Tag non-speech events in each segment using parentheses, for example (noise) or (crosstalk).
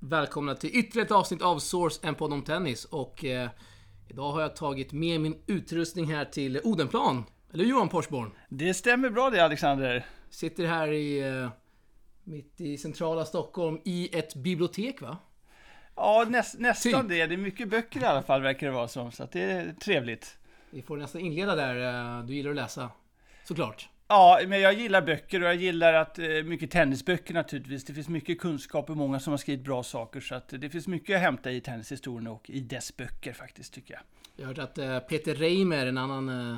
välkomna till ytterligare ett avsnitt av Source, en podd om tennis. Och eh, idag har jag tagit med min utrustning här till Odenplan. Eller Johan Porsborn? Det stämmer bra det Alexander. Sitter här i, eh, mitt i centrala Stockholm i ett bibliotek va? Ja, näst, nästan Typ. det. Det är mycket böcker i alla fall verkar det vara som, så det är trevligt. Vi får nästan inleda där. eh, Du gillar att läsa. Såklart. Ja, men jag gillar böcker och jag gillar att eh, mycket tennisböcker naturligtvis. Det finns mycket kunskap och många som har skrivit bra saker så att det finns mycket att hämta i tennishistorien och i dess böcker faktiskt tycker jag. Jag har hört att eh, Peter Reimer, en annan eh,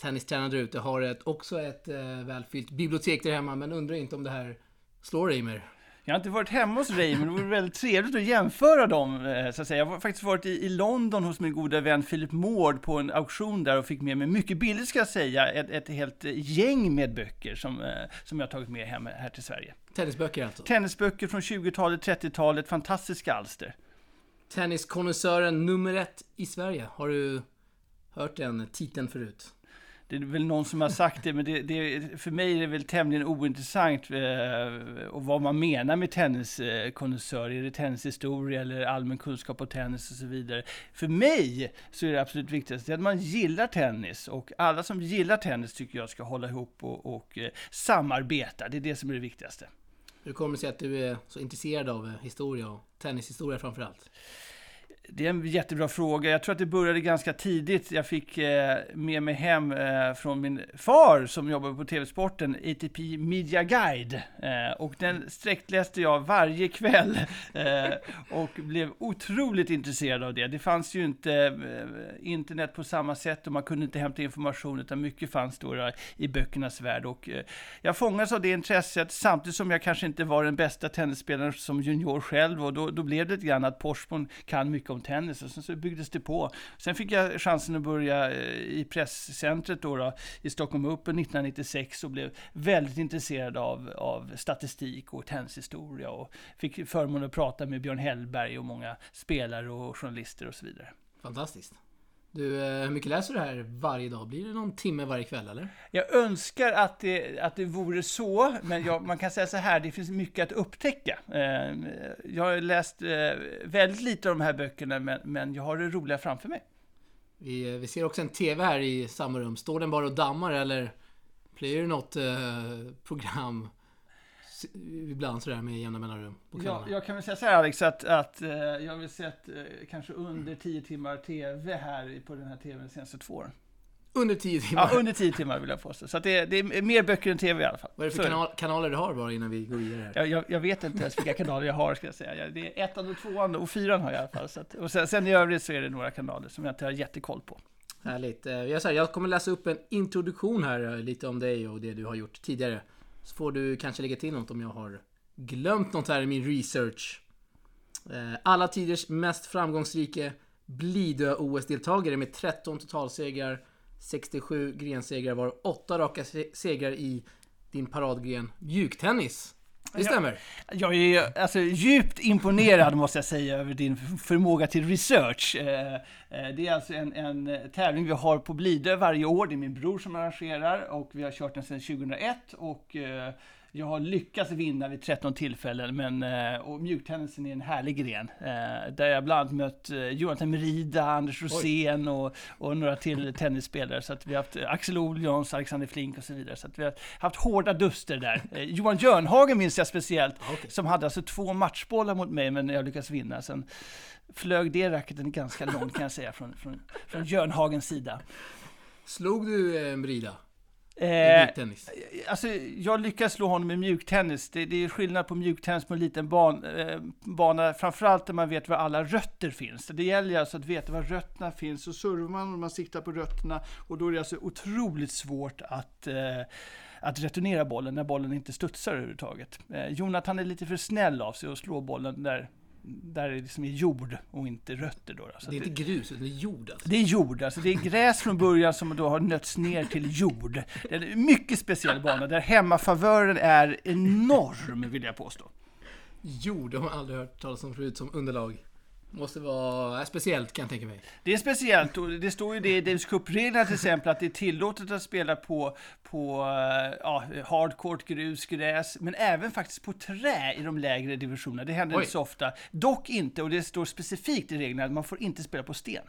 tennistränare där ute, har ett, också ett välfyllt bibliotek där hemma. Men undrar inte om det här slår Reimer. Jag har inte varit hemma hos Ray, men det vore väldigt trevligt att jämföra dem. eh, Så att säga. Jag har faktiskt varit i, i London hos min goda vän Philip Moore på en auktion där och fick med mig, mycket billigt ska jag säga, ett, ett helt gäng med böcker som, eh, som jag har tagit med hem här till Sverige. Tennisböcker alltså. Tennisböcker från 20-talet, 30-talet, fantastiska alster. Tenniskonnässören nummer ett i Sverige. Har du hört den titeln förut? Det är väl någon som har sagt det, men det, det, för mig är det väl tämligen ointressant eh, och vad man menar med tenniskonnässör. Är det tennishistoria eller allmän kunskap om tennis och så vidare. För mig så är det absolut viktigaste att man gillar tennis och alla som gillar tennis tycker jag ska hålla ihop och, och eh, samarbeta. Det är det som är det viktigaste. Hur kommer det sig att du är så intresserad av eh, historia och tennishistoria framförallt? Det är en jättebra fråga. Jag tror att det började ganska tidigt. Jag fick eh, med mig hem eh, från min far som jobbade på TV-sporten, ATP Media Guide. Eh, och den sträckläste jag varje kväll (laughs) eh, och blev otroligt intresserad av det. Det fanns ju inte eh, internet på samma sätt och man kunde inte hämta information utan mycket fanns då i böckernas värld. Och, eh, jag fångades av det intresset samtidigt som jag kanske inte var den bästa tennisspelaren som junior själv och då, då blev det lite grann att Porsborn kan mycket om tennis och sen så byggdes det på. Sen fick jag chansen att börja eh, i presscentret då, då i Stockholm Open 1996 och blev väldigt intresserad av, av statistik och tennishistoria och fick förmånen att prata med Björn Hellberg och många spelare och journalister och så vidare. Fantastiskt. Du, eh, hur mycket läser du här varje dag? Blir det någon timme varje kväll eller? Jag önskar att det, att det vore så, men jag, man kan säga så här, det finns mycket att upptäcka. Eh, jag har läst eh, väldigt lite av de här böckerna, men, men jag har det roliga framför mig. Vi, vi ser också en TV här i samma rum. Står den bara och dammar eller blir det något program ibland sådär med jämna mellanrum på kvällarna? jag kan väl säga så här Alex, att, att eh, jag har väl sett eh, kanske under 10 timmar TV här på den här TVn de senaste två åren. Under 10 timmar? Ja, under 10 timmar vill jag påstå. Så det, det är mer böcker än TV i alla fall. Vad är det för kanal, kanaler du har bara innan vi går vidare? Jag, jag, jag vet inte ens vilka kanaler jag har ska jag säga. Det är ettan och tvåan och fyran har jag i alla fall. Så att, och sen, sen i övrigt så är det några kanaler som jag inte har jättekoll på. Härligt. Eh, Jag, så jag kommer läsa upp en introduktion här eh, lite om dig och det du har gjort tidigare. Så får du kanske lägga till något om jag har glömt något här i min research. Eh, alla tiders mest framgångsrike Blidö OS-deltagare med 13 totalsegrar, 67 grensegrar var 8 raka segrar i din paradgren mjuktennis. Det stämmer. Jag är alltså, djupt imponerad måste jag säga över din förmåga till research. Eh, eh, Det är alltså en, en eh, tävling vi har på Blidö varje år. Det är min bror som arrangerar och vi har kört den sedan 2001 och jag har lyckats vinna vid 13 tillfällen, men eh, och mjuktennisen är en härlig gren. Eh, där jag bland annat mött eh, Jonathan Merida, Anders Rosén och, och några till tennisspelare. Så att vi har haft Axel Oljons, Alexander Flink och så vidare. Så att vi har haft hårda duster där. (laughs) Johan Jörnhagen minns jag speciellt, Ja, okej. som hade alltså två matchbollar mot mig, men jag lyckades vinna. Sen flög det racketen ganska långt kan jag säga från, från, från Jörnhagens sida. Slog du eh, Brida i Eh, mjuktennis? Alltså, jag lyckas slå honom i mjuktennis. Det, det är skillnad på mjuktennis på en liten ban, eh, bana, framförallt där man vet var alla rötter finns. Det gäller alltså att veta var rötterna finns. Så servar man och man siktar på rötterna och då är det alltså otroligt svårt att, eh, att returnera bollen när bollen inte studsar överhuvudtaget. Eh, Jonathan är lite för snäll av sig och slår bollen där, där det liksom är jord och inte rötter. Då, då. Så Det är inte grus, utan det är jord alltså. det är jord, alltså det är gräs från början som då har nötts ner till jord. Det är en mycket speciell bana där hemmafavören är enorm vill jag påstå. Jord, det har man aldrig hört talas om förut som underlag. Måste vara speciellt kan jag tänka mig. Det är speciellt och det står ju det i Davis Cup-reglerna till exempel att det är tillåtet att spela på, på eh, ja, hardcourt, grus, gräs, men även faktiskt på trä i de lägre divisionerna. Det händer Oj. inte så ofta. Dock inte, och det står specifikt i reglerna, att man får inte spela på sten.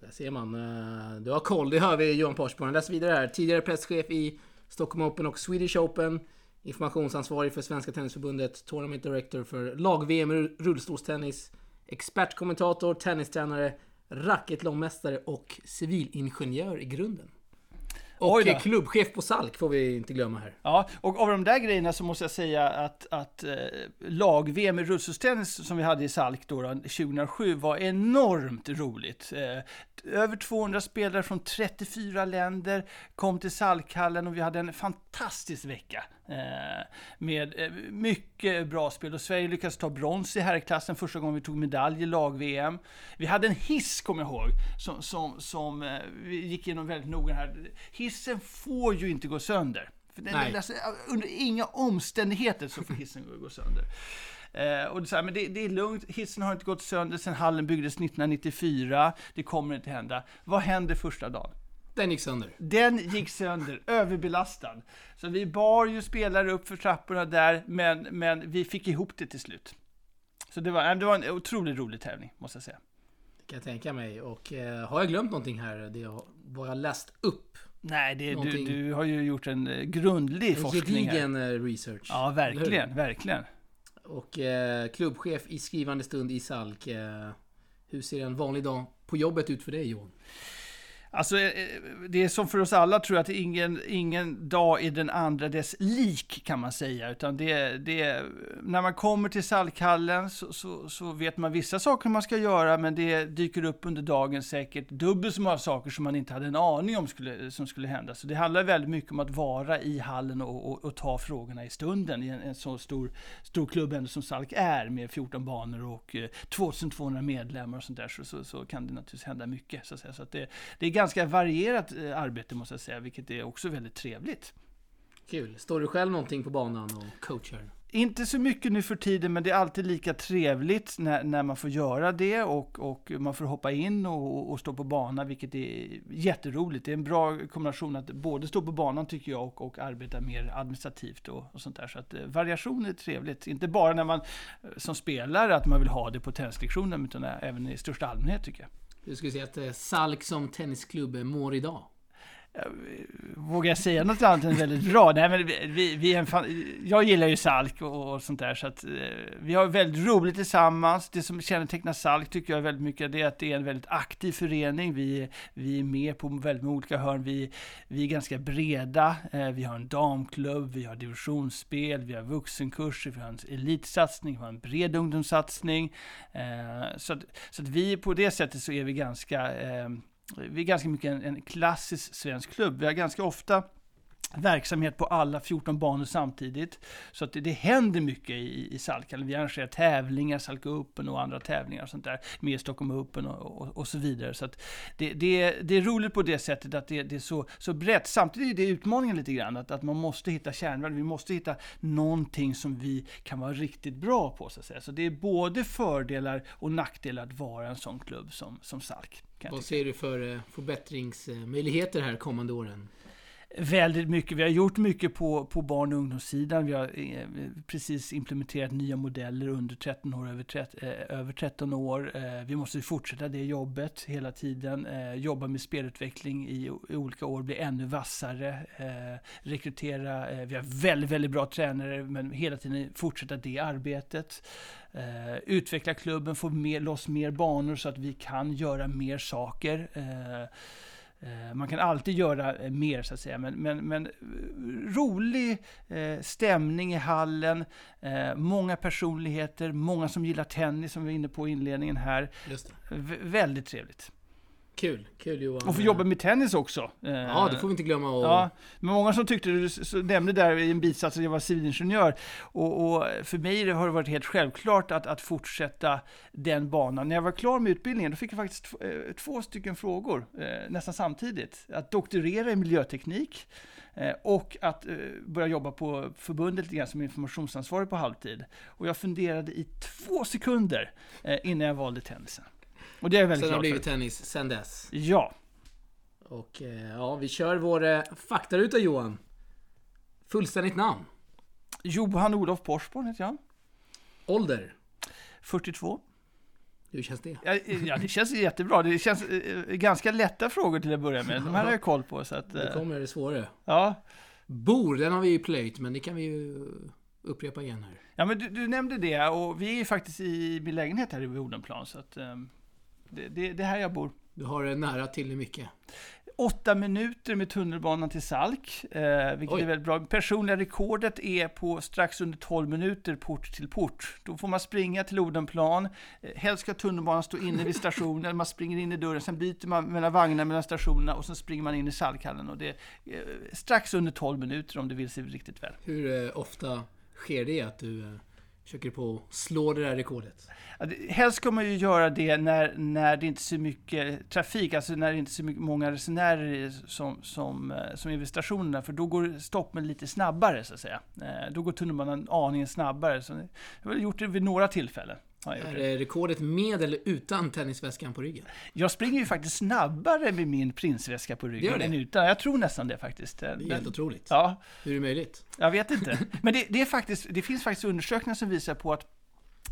Där ser man. eh, Du har koll, det hör vi Johan Porsborn. Läs vidare här. Tidigare presschef i Stockholm Open och Swedish Open. Informationsansvarig för Svenska Tennisförbundet. Tournament Director för lag-VM rullstolstennis. Expertkommentator, tennistränare, racketlångmästare och civilingenjör i grunden. Och klubbchef på Salk får vi inte glömma här. Ja, och av de där grejerna så måste jag säga att, att eh, lag-VM i rullstolstennis som vi hade i Salk då, 2007 var enormt roligt. Eh, över 200 spelare från 34 länder kom till Salkhallen och vi hade en fantastisk vecka. Eh, med eh, mycket bra spel och Sverige lyckades ta brons i herrklassen första gången vi tog medalj i lag-VM. Vi hade en hiss, kommer jag ihåg, som, som, som eh, vi gick igenom väldigt noga här. Hissen får ju inte gå sönder. Den, alltså, under inga omständigheter så får hissen gå- gå sönder. Eh, och det, är här, men det, det är lugnt, hissen har inte gått sönder sedan hallen byggdes 1994. Det kommer inte hända. Vad händer första dagen? Den gick sönder. Den gick sönder, (laughs) överbelastad. Så vi bar ju spelare upp för trapporna där, men, men vi fick ihop det till slut. Så det var, det var en otroligt rolig tävling, måste jag säga. Det kan jag tänka mig. Och eh, har jag glömt någonting här? Det vad jag läst upp? Nej, det, du, du har ju gjort en eh, grundlig En forskning här. gedigen eh, research. Ja, verkligen, verkligen. Och eh, klubbchef i skrivande stund i Salk. Eh, hur ser en vanlig dag på jobbet ut för dig Johan? Alltså, eh, det är som för oss alla tror jag att ingen, ingen dag är den andra dess lik kan man säga. Utan det, det, när man kommer till Salkhallen så, så, så vet man vissa saker man ska göra men det dyker upp under dagen säkert dubbelt så många saker som man inte hade en aning om skulle, som skulle hända. Så det handlar väldigt mycket om att vara i hallen och, och, och ta frågorna i stunden i en, en så stor, stor klubb ändå som Salk är med 14 banor och eh, 2200 medlemmar och sånt där så, så, så kan det naturligtvis hända mycket. Så att, säga. Så att det, det är ganska varierat eh, arbete måste jag säga, vilket är också väldigt trevligt. Kul. Står du själv någonting på banan och coachar? Inte så mycket nu för tiden, men det är alltid lika trevligt när, när man får göra det och, och man får hoppa in och, och stå på banan, vilket är jätteroligt. Det är en bra kombination att både stå på banan tycker jag och, och arbeta mer administrativt och, och sånt där. Så att eh, variation är trevligt. Inte bara när man eh, som spelare att man vill ha det på tennislektionen, utan även i största allmänhet tycker jag. Du skulle säga att eh, Salk som tennisklubb mår idag? Vågar jag säga något annat än väldigt bra? Nej, men vi, vi, är en fan, jag gillar ju Salk och, och sånt där, så att eh, vi har väldigt roligt tillsammans. Det som kännetecknar Salk tycker jag väldigt mycket det är att det är en väldigt aktiv förening. Vi, vi är med på väldigt många olika hörn. Vi, vi är ganska breda. Eh, vi har en damklubb, vi har divisionsspel, vi har vuxenkurser, vi har en elitsatsning, vi har en bred ungdomssatsning. Eh, så att, så att vi på det sättet så är vi ganska eh, vi är ganska mycket en, en klassisk svensk klubb. Vi har ganska ofta verksamhet på alla 14 banor samtidigt. Så att det, det händer mycket i, i Salkhallen. Vi arrangerar tävlingar, Salka Open och andra tävlingar och sånt där. Med Stockholm Open och, och, och så vidare. Så att det, det, det är roligt på det sättet att det, det är så, så brett. Samtidigt är det utmaningen lite grann, att, att man måste hitta kärnvärden. Vi måste hitta någonting som vi kan vara riktigt bra på, så att säga. Så det är både fördelar och nackdelar att vara en sån klubb som, som Salk. Vad ser du för eh, förbättringsmöjligheter här kommande åren? Väldigt mycket. Vi har gjort mycket på, på barn och ungdomssidan. Vi har eh, precis implementerat nya modeller under 13 år, över, 13, eh, över 13 år. Eh, vi måste fortsätta det jobbet hela tiden. Eh, jobba med spelutveckling i, i olika år, bli ännu vassare. Eh, rekrytera, eh, vi har väldigt, väldigt bra tränare, men hela tiden fortsätta det arbetet. Eh, utveckla klubben, få mer, loss mer banor så att vi kan göra mer saker. Eh, Eh, Man kan alltid göra eh, mer så att säga, men, men, men eh, rolig stämning i hallen, många personligheter, många som gillar tennis som vi var inne på i inledningen här. Väldigt trevligt. Kul, kul Johan. Och få jobba med tennis också. Eh, Ja, det får vi inte glömma. Och... Ja, men många som tyckte, du nämnde där i en bisats att jag var civilingenjör. Och, och för mig har det varit helt självklart att, att fortsätta den banan. När jag var klar med utbildningen, då fick jag faktiskt eh, två stycken frågor, eh, nästan samtidigt. Att doktorera i miljöteknik, och att börja jobba på förbundet lite grann som informationsansvarig på halvtid. Och jag funderade i två sekunder innan jag valde tennisen. Och det är väldigt Sen har det blivit tennis sen dess. Ja, Och eh, ja, vi kör vår eh, faktaruta Johan. Fullständigt namn. Johan Olof Porsborn heter jag. Ålder. 42. Hur känns det? Ja, ja, det känns jättebra. Det känns eh, ganska lätta frågor till att börja med. De här har jag koll på. Så att, Nu eh, kommer det svårare. ja. Bor, den har vi ju plöjt, men det kan vi ju upprepa igen här. ja, men du, du nämnde det och vi är ju faktiskt i min lägenhet här i Odenplan. Så att, eh, det, det, det är här jag bor. Du har det nära till det mycket. Åtta minuter med tunnelbanan till Salk, eh, vilket Oj. är väldigt bra. Personliga rekordet är på strax under 12 minuter port till port. Då får man springa till Odenplan, eh, helst ska tunnelbanan stå inne vid stationen, man springer in i dörren, sen byter man mellan vagnar mellan stationerna och sen springer man in i Salkhallen. Och det är eh, strax under 12 minuter om det vill sig riktigt väl. Hur eh, ofta sker det att du eh, försöker på att slå det där rekordet? Ja, det- Helst ska man ju göra det när, när det inte är så mycket trafik, alltså när det inte är så mycket, många resenärer som, som, eh, som är vid stationerna, för då går stoppen lite snabbare så att säga. Eh, då går tunnelbanan aningen snabbare. Så jag har gjort det vid några tillfällen. Är det. det rekordet med eller utan tennisväskan på ryggen? jag springer ju faktiskt snabbare med min prinsväska på ryggen än utan. Jag tror nästan det faktiskt. Det är Den- helt otroligt. Ja, Hur är det möjligt? Jag vet inte. Men det, det, är faktiskt, det finns faktiskt undersökningar som visar på att,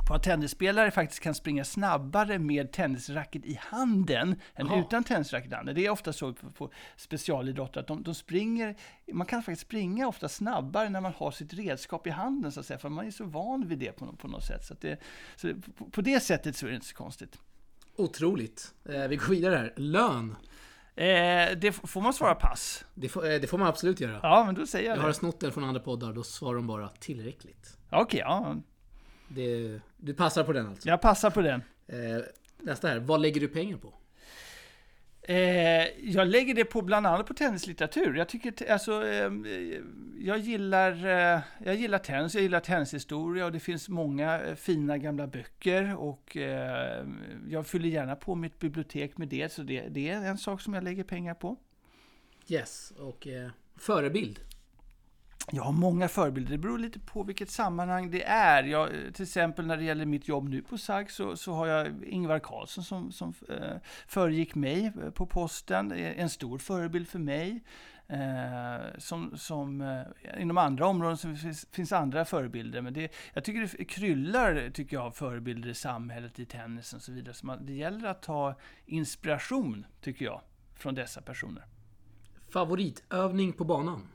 på att tennisspelare faktiskt kan springa snabbare med tennisracket i handen än Jaha. utan tennisracket i handen. Det är ofta så på, på specialidrotter att de, de springer, man kan faktiskt springa ofta snabbare när man har sitt redskap i handen så att säga, för man är så van vid det på, på något sätt. Så, det, så på, på det sättet så är det inte så konstigt. Otroligt. Eh, vi går vidare här. Lön. Eh, det får man svara pass. Det får, eh, det får man absolut göra. Ja, men då säger jag Jag har det. snott den från andra poddar, då svarar de bara tillräckligt. Okej, ja, Det, du passar på den alltså. jag passar på den. Eh, nästa här. Vad lägger du pengar på? Eh, jag lägger det på bland annat på tennislitteratur. Jag tycker, alltså, eh, jag gillar, eh, jag gillar tennis, jag gillar tennishistoria och det finns många eh, fina gamla böcker och eh, jag fyller gärna på mitt bibliotek med det, så det, det är en sak som jag lägger pengar på. Yes. Och eh, förebild. Jag har många förebilder, det beror lite på vilket sammanhang det är. Jag, eh, till exempel när det gäller mitt jobb nu på SAG så, så har jag Ingvar Carlsson som, som eh, föregick mig eh, på posten, en stor förebild för mig. Eh, som, som, eh, inom andra områden så finns, finns andra förebilder, men det, jag tycker det kryllar tycker jag, av förebilder i samhället, i tennisen och så vidare. Så man, det gäller att ta inspiration, tycker jag, från dessa personer. Favoritövning på banan?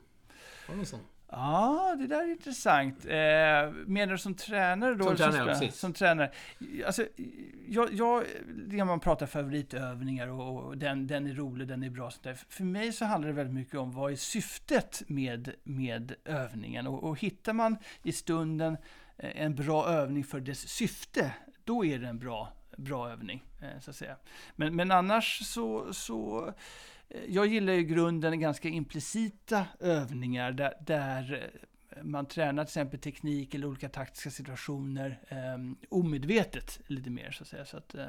Har du någon sån? Ja, det där är intressant. Eh, menar du som tränare då? Som tränare, precis. Som tränare. Alltså, jag, jag, det är man pratar favoritövningar och, och den, den är rolig, den är bra. Sånt där. För mig så handlar det väldigt mycket om vad är syftet med, med övningen. Och, och hittar man i stunden eh, en bra övning för dess syfte, då är det en bra, bra övning. Eh, så att säga. Men, men annars så, så jag gillar i grunden ganska implicita övningar där, där eh, man tränar till exempel teknik eller olika taktiska situationer eh, omedvetet lite mer så att säga. Så att, eh,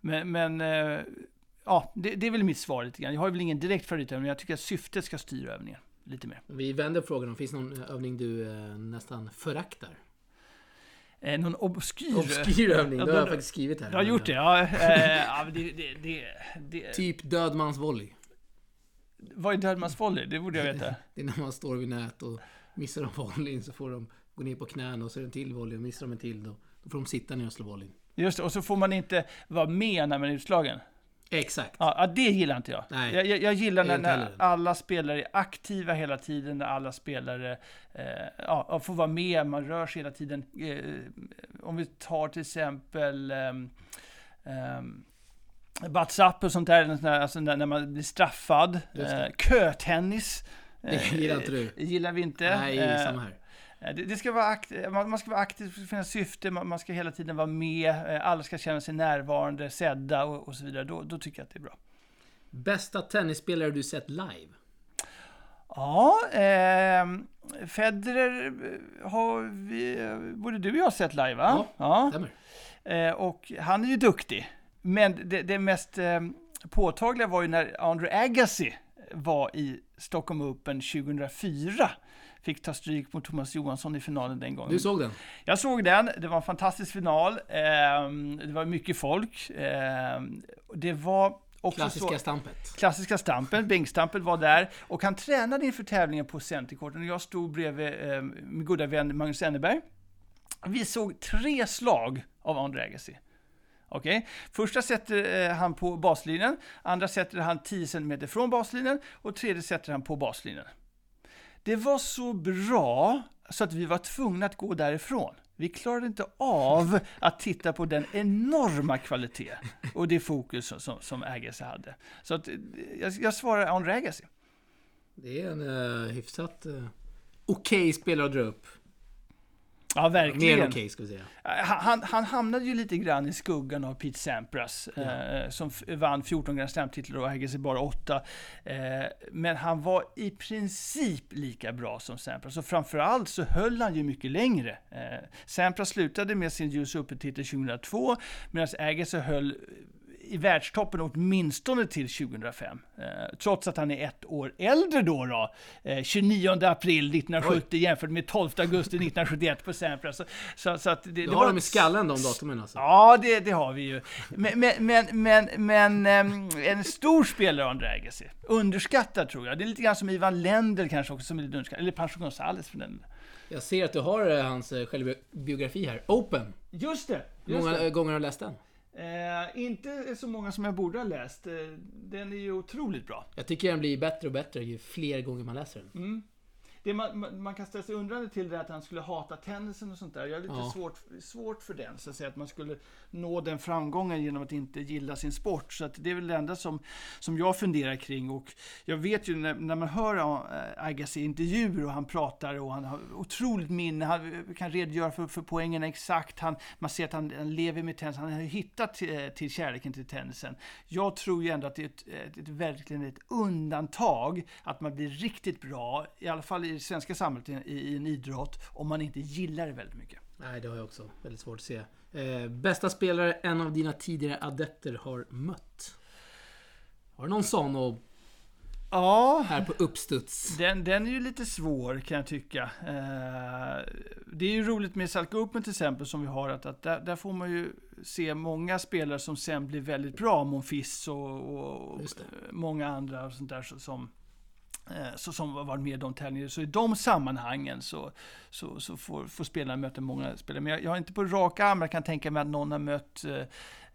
men men eh, ja, det, det är väl mitt svar lite grann. Jag har väl ingen direkt favoritövning, men jag tycker att syftet ska styra övningen lite mer. Vi vänder på frågan. Finns det någon övning du eh, nästan föraktar? Eh, någon obskyr... Obskyr övning, Ja, det har jag faktiskt skrivit här. Jag har gjort det, ja. Eh, ja det, det, det, det, Typ dödmansvolley. vad är dödmansvolley? Det borde jag veta. (laughs) Det är när man står vid nät och missar de volleyn så får de gå ner på knäna och så är det en till volley och missar de en till då, då får de sitta ner och slå volleyn. Just det, och så får man inte vara med när man är utslagen. Exakt. Ja, det gillar inte jag. Nej, jag, jag, jag gillar när, när alla spelare är aktiva hela tiden, när alla spelare eh, ja, får vara med, man rör sig hela tiden. Eh, om vi tar till exempel Bats up och sånt där, alltså när, när man blir straffad. Eh, kötennis. Det eh, gillar inte du. gillar vi inte. Nej, Eh, samma här. Eh, Det, ska vara akt, man, man ska vara aktiv, det ska finnas syfte, man, ska hela tiden vara med, eh, alla ska känna sig närvarande, sedda och, och så vidare. Då, då tycker jag att det är bra. Bästa tennisspelare du sett live? Ja, eh, Federer eh, har vi, eh, både du och jag sett live va? Ja. Stämmer. Eh, och han är ju duktig. Men det, det mest eh, påtagliga var ju när Andre Agassi var i Stockholm Open 2004. Fick ta stryk mot Thomas Johansson i finalen den gången. Du såg den? Jag såg den, det var en fantastisk final. Ehm, det var mycket folk. Ehm, det var också Klassiska så, stampet. klassiska stampen, bänkstampet var där. Och han tränade inför tävlingen på Centercourten och jag stod bredvid eh, min goda vän Magnus Enneberg. Vi såg tre slag av Andre Agassi. Okej, första sätter eh, han på baslinjen, andra sätter han 10 cm från baslinjen och tredje sätter han på baslinjen. Det var så bra så att vi var tvungna att gå därifrån. Vi klarade inte av att titta på den enorma kvalitet och det fokus som, som, som Agassi hade. Så att, jag, jag svarar Andre Agassi. Det är en uh, hyfsat uh, okej spelare att dra upp. Ja, Mer verkligen. än okej ska vi säga. Han, han, han hamnade ju lite grann i skuggan av Pete Sampras, Ja. eh, som vann 14 Grand Slam-titlar och Agassi bara 8. Eh, men han var i princip lika bra som Sampras, och framförallt så höll han ju mycket längre. Eh, Sampras slutade med sin US Open-titel 2002, medan Agassi höll i världstoppen åtminstone till 2005. Eh, trots att han är ett år äldre då. då eh, 29 april 1970 jämfört med 12 augusti 1971 på Sampras. Så, så, så att det, Du det har dem i skallen de datumen alltså. Ja, det, det har vi ju. Men, men, men, men, men ehm, en stor spelare Andre Agassi. Underskattad tror jag. Det är lite grann som Ivan Lendl kanske också som är lite underskattad. Eller Pancho Gonzales för den. Jag ser att du har eh, hans eh, självbiografi här. Open. Just det! Hur Just många det. eh, gånger har du läst den? Eh, inte så många som jag borde ha läst. Eh, Den är ju otroligt bra. Jag tycker den blir bättre och bättre ju fler gånger man läser den. Mm. Det man, man, man kan ställa sig undrande till det är att han skulle hata tennisen och sånt där. Jag har lite Ja. svårt, svårt för den, så att säga. Att man skulle nå den framgången genom att inte gilla sin sport. Så att det är väl det enda som, som jag funderar kring. Och jag vet ju när, när man hör äh, Agassi i intervjuer och han pratar och han har otroligt minne. Han kan redogöra för, för poängen exakt. Han, man ser att han, han lever med tennis. Han har hittat till, till kärleken till tennisen. Jag tror ju ändå att det är ett, ett, ett, verkligen ett undantag att man blir riktigt bra, i alla fall i det svenska samhället, i, i en idrott, om man inte gillar det väldigt mycket. Nej, det har jag också väldigt svårt att se. Eh, bästa spelare en av dina tidigare adepter har mött? Har du någon sån och Ja, här på uppstuds? den, den är ju lite svår kan jag tycka. Eh, det är ju roligt med Salk Open till exempel som vi har, att, att där, där får man ju se många spelare som sen blir väldigt bra, Monfils och, och många andra och sånt där som Eh, så som har varit med i de tävlingarna. Så i de sammanhangen så, så, så får, får spelarna möta många spelare. Men jag, jag har inte på rak arm, jag kan tänka mig att någon har mött eh,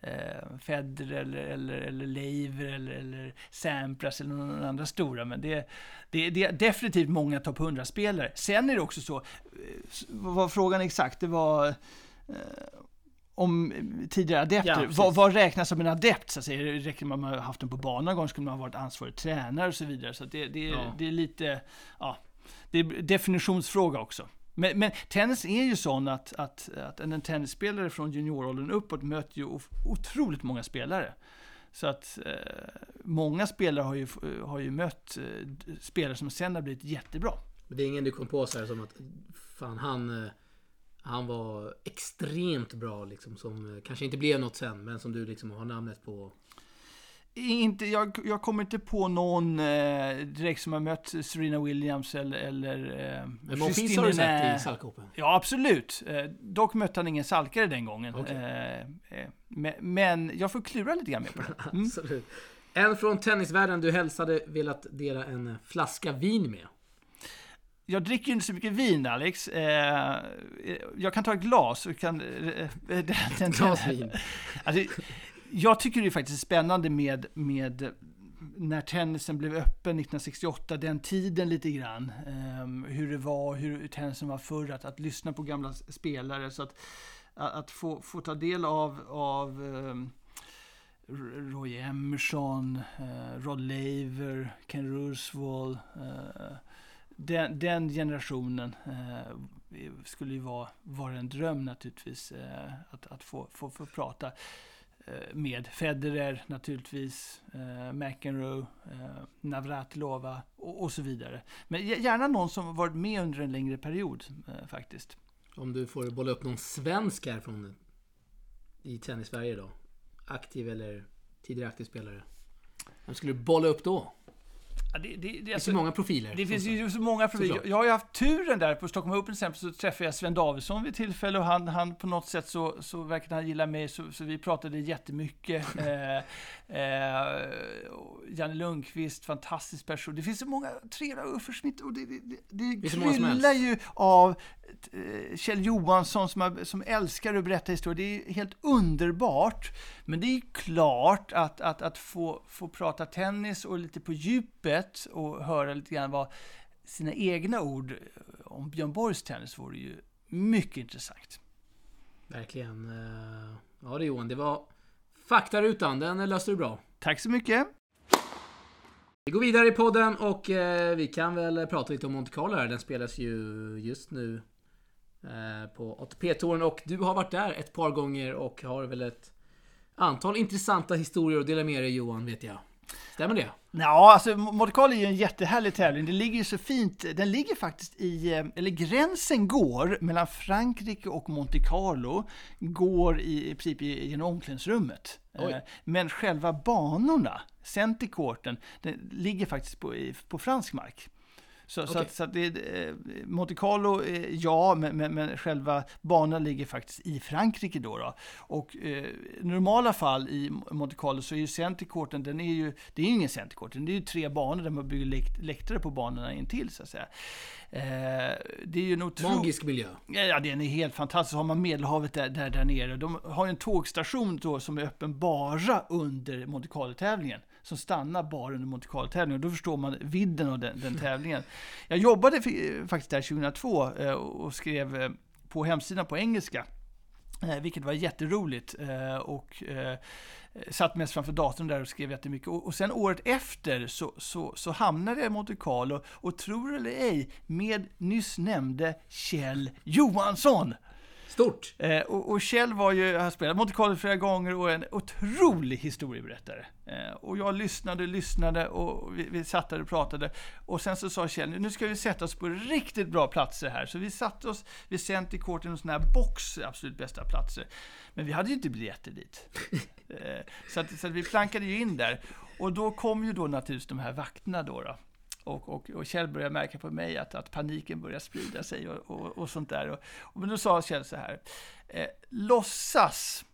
eh Federer eller, eller, eller Leiver eller, eller Sampras eller någon andra stora. Men det, det, det är definitivt många topp 100-spelare. Sen är det också så, eh, vad var frågan exakt? Det var eh, om tidigare Ja, adepter. precis. vad, vad räknas som en adept? Så att säga? Det räcker med att man har haft den på banan någon gång, skulle man ha varit ansvarig tränare och så vidare. Så att det, det, Ja. det är lite, ja, det är definitionsfråga också. Men, men tennis är ju sån att, att, att en tennisspelare från junioråldern uppåt möter ju otroligt många spelare. Så att eh, många spelare har ju, har ju mött eh, spelare som sen har blivit jättebra. Men Det är ingen du kom på så här som att fan han eh, han var extremt bra liksom som eh, kanske inte blev något sen men som du liksom har namnet på. Inte, jag, jag kommer inte på någon eh, direkt som har mött Serena Williams eller... eller eh, Men Christine har du sett i Salk Open? Ja, absolut. Eh, dock mötte han ingen salkare den gången. Okej. Eh, eh, men, men jag får klura lite grann mer på det. (laughs) Mm. Absolut. En från tennisvärlden du hälsade velat dela en flaska vin med. Jag dricker ju inte så mycket vin, Alex. Eh, jag kan ta ett glas. Och kan, eh, (laughs) den, den, Glas vin. Alltså, jag tycker det är faktiskt spännande med, med när tennisen blev öppen 1968, den tiden lite grann. ehm, hur det var, hur tennisen var förr, att, att lyssna på gamla spelare. Så att, att, få, få ta del av, av ehm, Roy Emerson, eh, Rod Laver, Ken Ruswell den, den generationen eh, skulle ju vara, vara en dröm naturligtvis. Eh, att att få, få, få prata eh, med Federer naturligtvis, eh, McEnroe, eh, Navratilova och, och så vidare. Men gärna någon som varit med under en längre period eh, faktiskt. Om du får bolla upp någon svensk här från i tennis-Sverige då. Aktiv eller tidigare aktiv spelare. Vem skulle du bolla upp då? Ja, det, det, det, Det finns alltså, ju många profiler. det finns ju så många profiler. Såklart. Jag har ju haft turen där på Stockholm Open till exempel, så träffade jag Sven Davidsson vid tillfälle och han, han på något sätt så, så verkade han gilla mig så, så vi pratade jättemycket. (laughs) eh, eh, Janne Lundqvist, fantastisk person. Det finns så många trevliga Uffe Schmidt och det, det, det, det kryllar ju av Kjell Johansson som, har, som älskar att berätta historier. Det är helt underbart. Men det är klart att, att, att få, få prata tennis och lite på djupet och höra lite grann vad sina egna ord om Björn Borgs tennis vore ju mycket intressant. Verkligen. eh, Ja det Johan, det var faktarutan. Den löste du bra. Tack så mycket. Vi går vidare i podden och eh, vi kan väl prata lite om Monte Carlo här. Den spelas ju just nu eh, på ATP-touren och du har varit där ett par gånger och har väl ett antal intressanta historier att dela med dig Johan, vet jag. Stämmer det? Ja, alltså Monte Carlo är ju en jättehärlig tävling. Det ligger ju så fint. Den ligger faktiskt i, eh, eller gränsen går mellan Frankrike och Monte Carlo, går i, i princip genom omklädningsrummet. Oj. Eh, Men själva banorna, centercourten, den ligger faktiskt på, på fransk mark. Så, så, Okej. att, så att det, eh, Monte Carlo, eh, ja, men, men, men själva banan ligger faktiskt i Frankrike då. då. Och eh, normala fall i Monte Carlo så är ju centercourten, den är ju, det är ju ingen centercourt, det är ju tre banor där man bygger läkt, läktare på banorna intill så att säga. Eh, det är ju en otro- Magisk miljö. Ja, den är helt fantastisk. Har man Medelhavet där, där, där nere. De har ju en tågstation då som är öppen bara under Monte Carlo-tävlingen. Som stannar bara under Monte Carlo-tävlingen. Då förstår man vidden av den, den tävlingen. Jag jobbade faktiskt där 2002 eh, och skrev eh, på hemsidan på engelska. Eh, vilket var jätteroligt. Eh, och eh, satt mest framför datorn där och skrev jättemycket. Och, och sen året efter så, så, så hamnade jag i Monte Carlo, och tror eller ej, med nyss nämnde Kjell Johansson. Stort! Eh, och, och Kjell var ju, har spelat Monte Carlo flera gånger och en otrolig historieberättare. Eh, och jag lyssnade, lyssnade och vi, vi satt där och pratade. Och sen så sa Kjell, nu ska vi sätta oss på riktigt bra platser här. Så vi satte oss vid Center Court i en sån här box, absolut bästa platser. Men vi hade ju inte biljetter dit. (laughs) Eh, så, att, så att vi plankade ju in där. Och då kom ju då naturligtvis de här vakterna då. då. Och, och, och Kjell började märka på mig att, att paniken började sprida sig och, och, och sånt där. Och, och, men då sa Kjell så här, eh, låtsas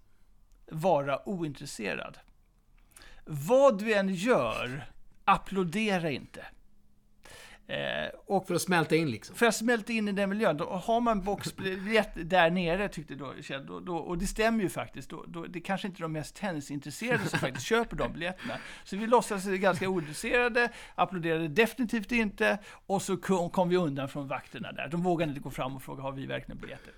vara ointresserad. Vad du än gör, applådera inte. Eh, och För att smälta in liksom. för att smälta in i den miljön, då har man boxbiljett där nere tyckte då Kjell, då, då, och det stämmer ju faktiskt, då, då, det kanske inte är de mest tennisintresserade som faktiskt köper de biljetterna. Så vi låtsades ganska ointresserade, applåderade definitivt inte, och så kom, vi undan från vakterna där. De vågade inte gå fram och fråga, har vi verkligen biljetter?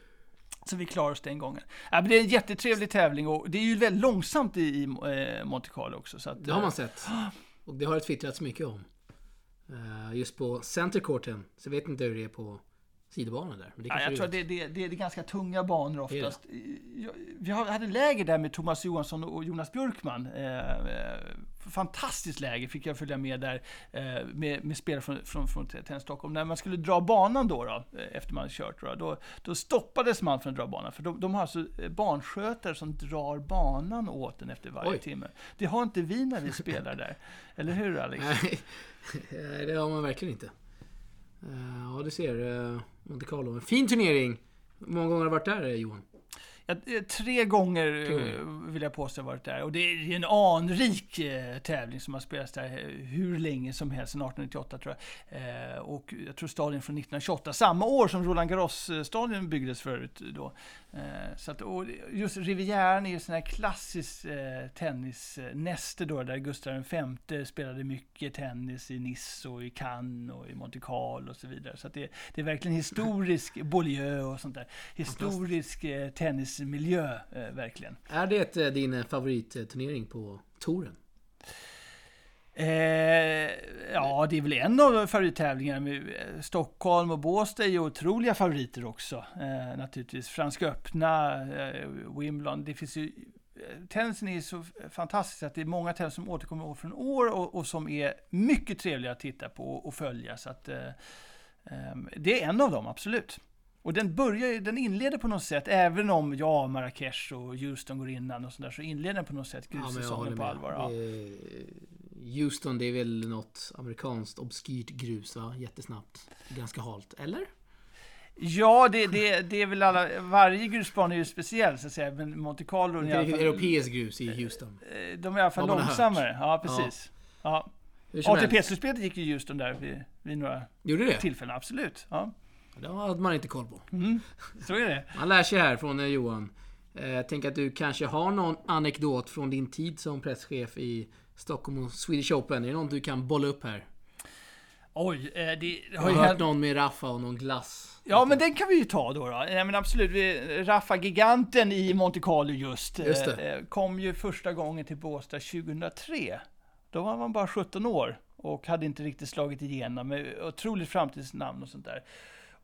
Så vi klarade oss den gången. Ja, men det är en jättetrevlig tävling och det är ju väldigt långsamt i, i eh, Monte Carlo också. Så att, Det har eh, man sett. Och det har det twittrats mycket om. Eh, just på centercourten. Så jag vet inte hur det är på sidobanan där. Men det Ja, jag tror att det, det, det, är ganska tunga banor oftast. Jag- Vi hade läger där med Thomas Johansson och Jonas Björkman. Eh, eh, fantastiskt läge fick jag följa med där eh, med, med spelare från, från, från Tennis Stockholm. När man skulle dra banan då, då eh, efter man kört, då, då, då stoppades man från att dra banan. För de, de har alltså eh, barnskötare som drar banan åt en efter varje Oj. timme. Det har inte vi när vi spelar där. (laughs) Eller hur Alex? (laughs) Nej, det har man verkligen inte. Eh, ja, du ser. Eh, Monte Carlo. En fin turnering. Hur många gånger har du varit där eh, Johan? Eh, tre gånger eh, vill jag påstå har varit där. Och det är en anrik eh, tävling som har spelats där hur länge som helst, sedan 1898 tror jag. Eh, och jag tror stadion från 1928, samma år som Roland Garros-stadion byggdes förut. Då. Eh, så att, och just Rivieran är ju sån här klassisk tennisnäste då, där Gustav V spelade mycket tennis i Nice och i Cannes och i Monte Carlo och så vidare. Så det, det är verkligen historisk (laughs) Beaulieu och sånt där. Historisk eh, tennismiljö, eh, verkligen. Är det eh, din eh, favoritturnering på touren? Eh, ja, det är väl en av favorittävlingarna. Stockholm och Båstad är ju otroliga favoriter också. Eh, naturligtvis. Franska öppna, eh, Wimbledon. Det finns ju, tennisen är så fantastisk att det är många tennis som återkommer år från år och, och som är mycket trevliga att titta på och, följa. Så att, eh, ehm, det är en av dem, absolut. Och den börjar den inleder på något sätt, även om ja, Marrakesh och Houston går innan och sådär, så inleder den på något sätt grussäsongen på allvar. Ja. Är Houston, det är väl något amerikanskt obskyrt grus va? Jättesnabbt. Ganska halt. Eller? Ja, det, det, det är väl alla, varje grusbana är ju speciell så att säga, men Monte Carlo... Det är fall- europeiskt grus i Houston. eh, De är i alla fall långsammare. Ja, precis. Ja. ATP-slutspelet gick ju i Houston där vid, vid några Gjorde det? tillfällen, absolut. Ja. Det hade man inte koll på. Mm. Så är det. Man lär sig här från eh, Johan. Eh, Jag tänker att du kanske har någon anekdot från din tid som presschef i Stockholm och Swedish Open. Är det något du kan bolla upp här? Oj, eh, det Jag har ju hört hänt... någon med Raffa och någon glass. Ja, men den kan vi ju ta då. då. Ja, men absolut, Raffa Giganten i Monte Carlo just, Just det. eh, kom ju första gången till Båstad 2003. Då var man bara 17 år och hade inte riktigt slagit igenom med otroligt framtidsnamn och sånt där.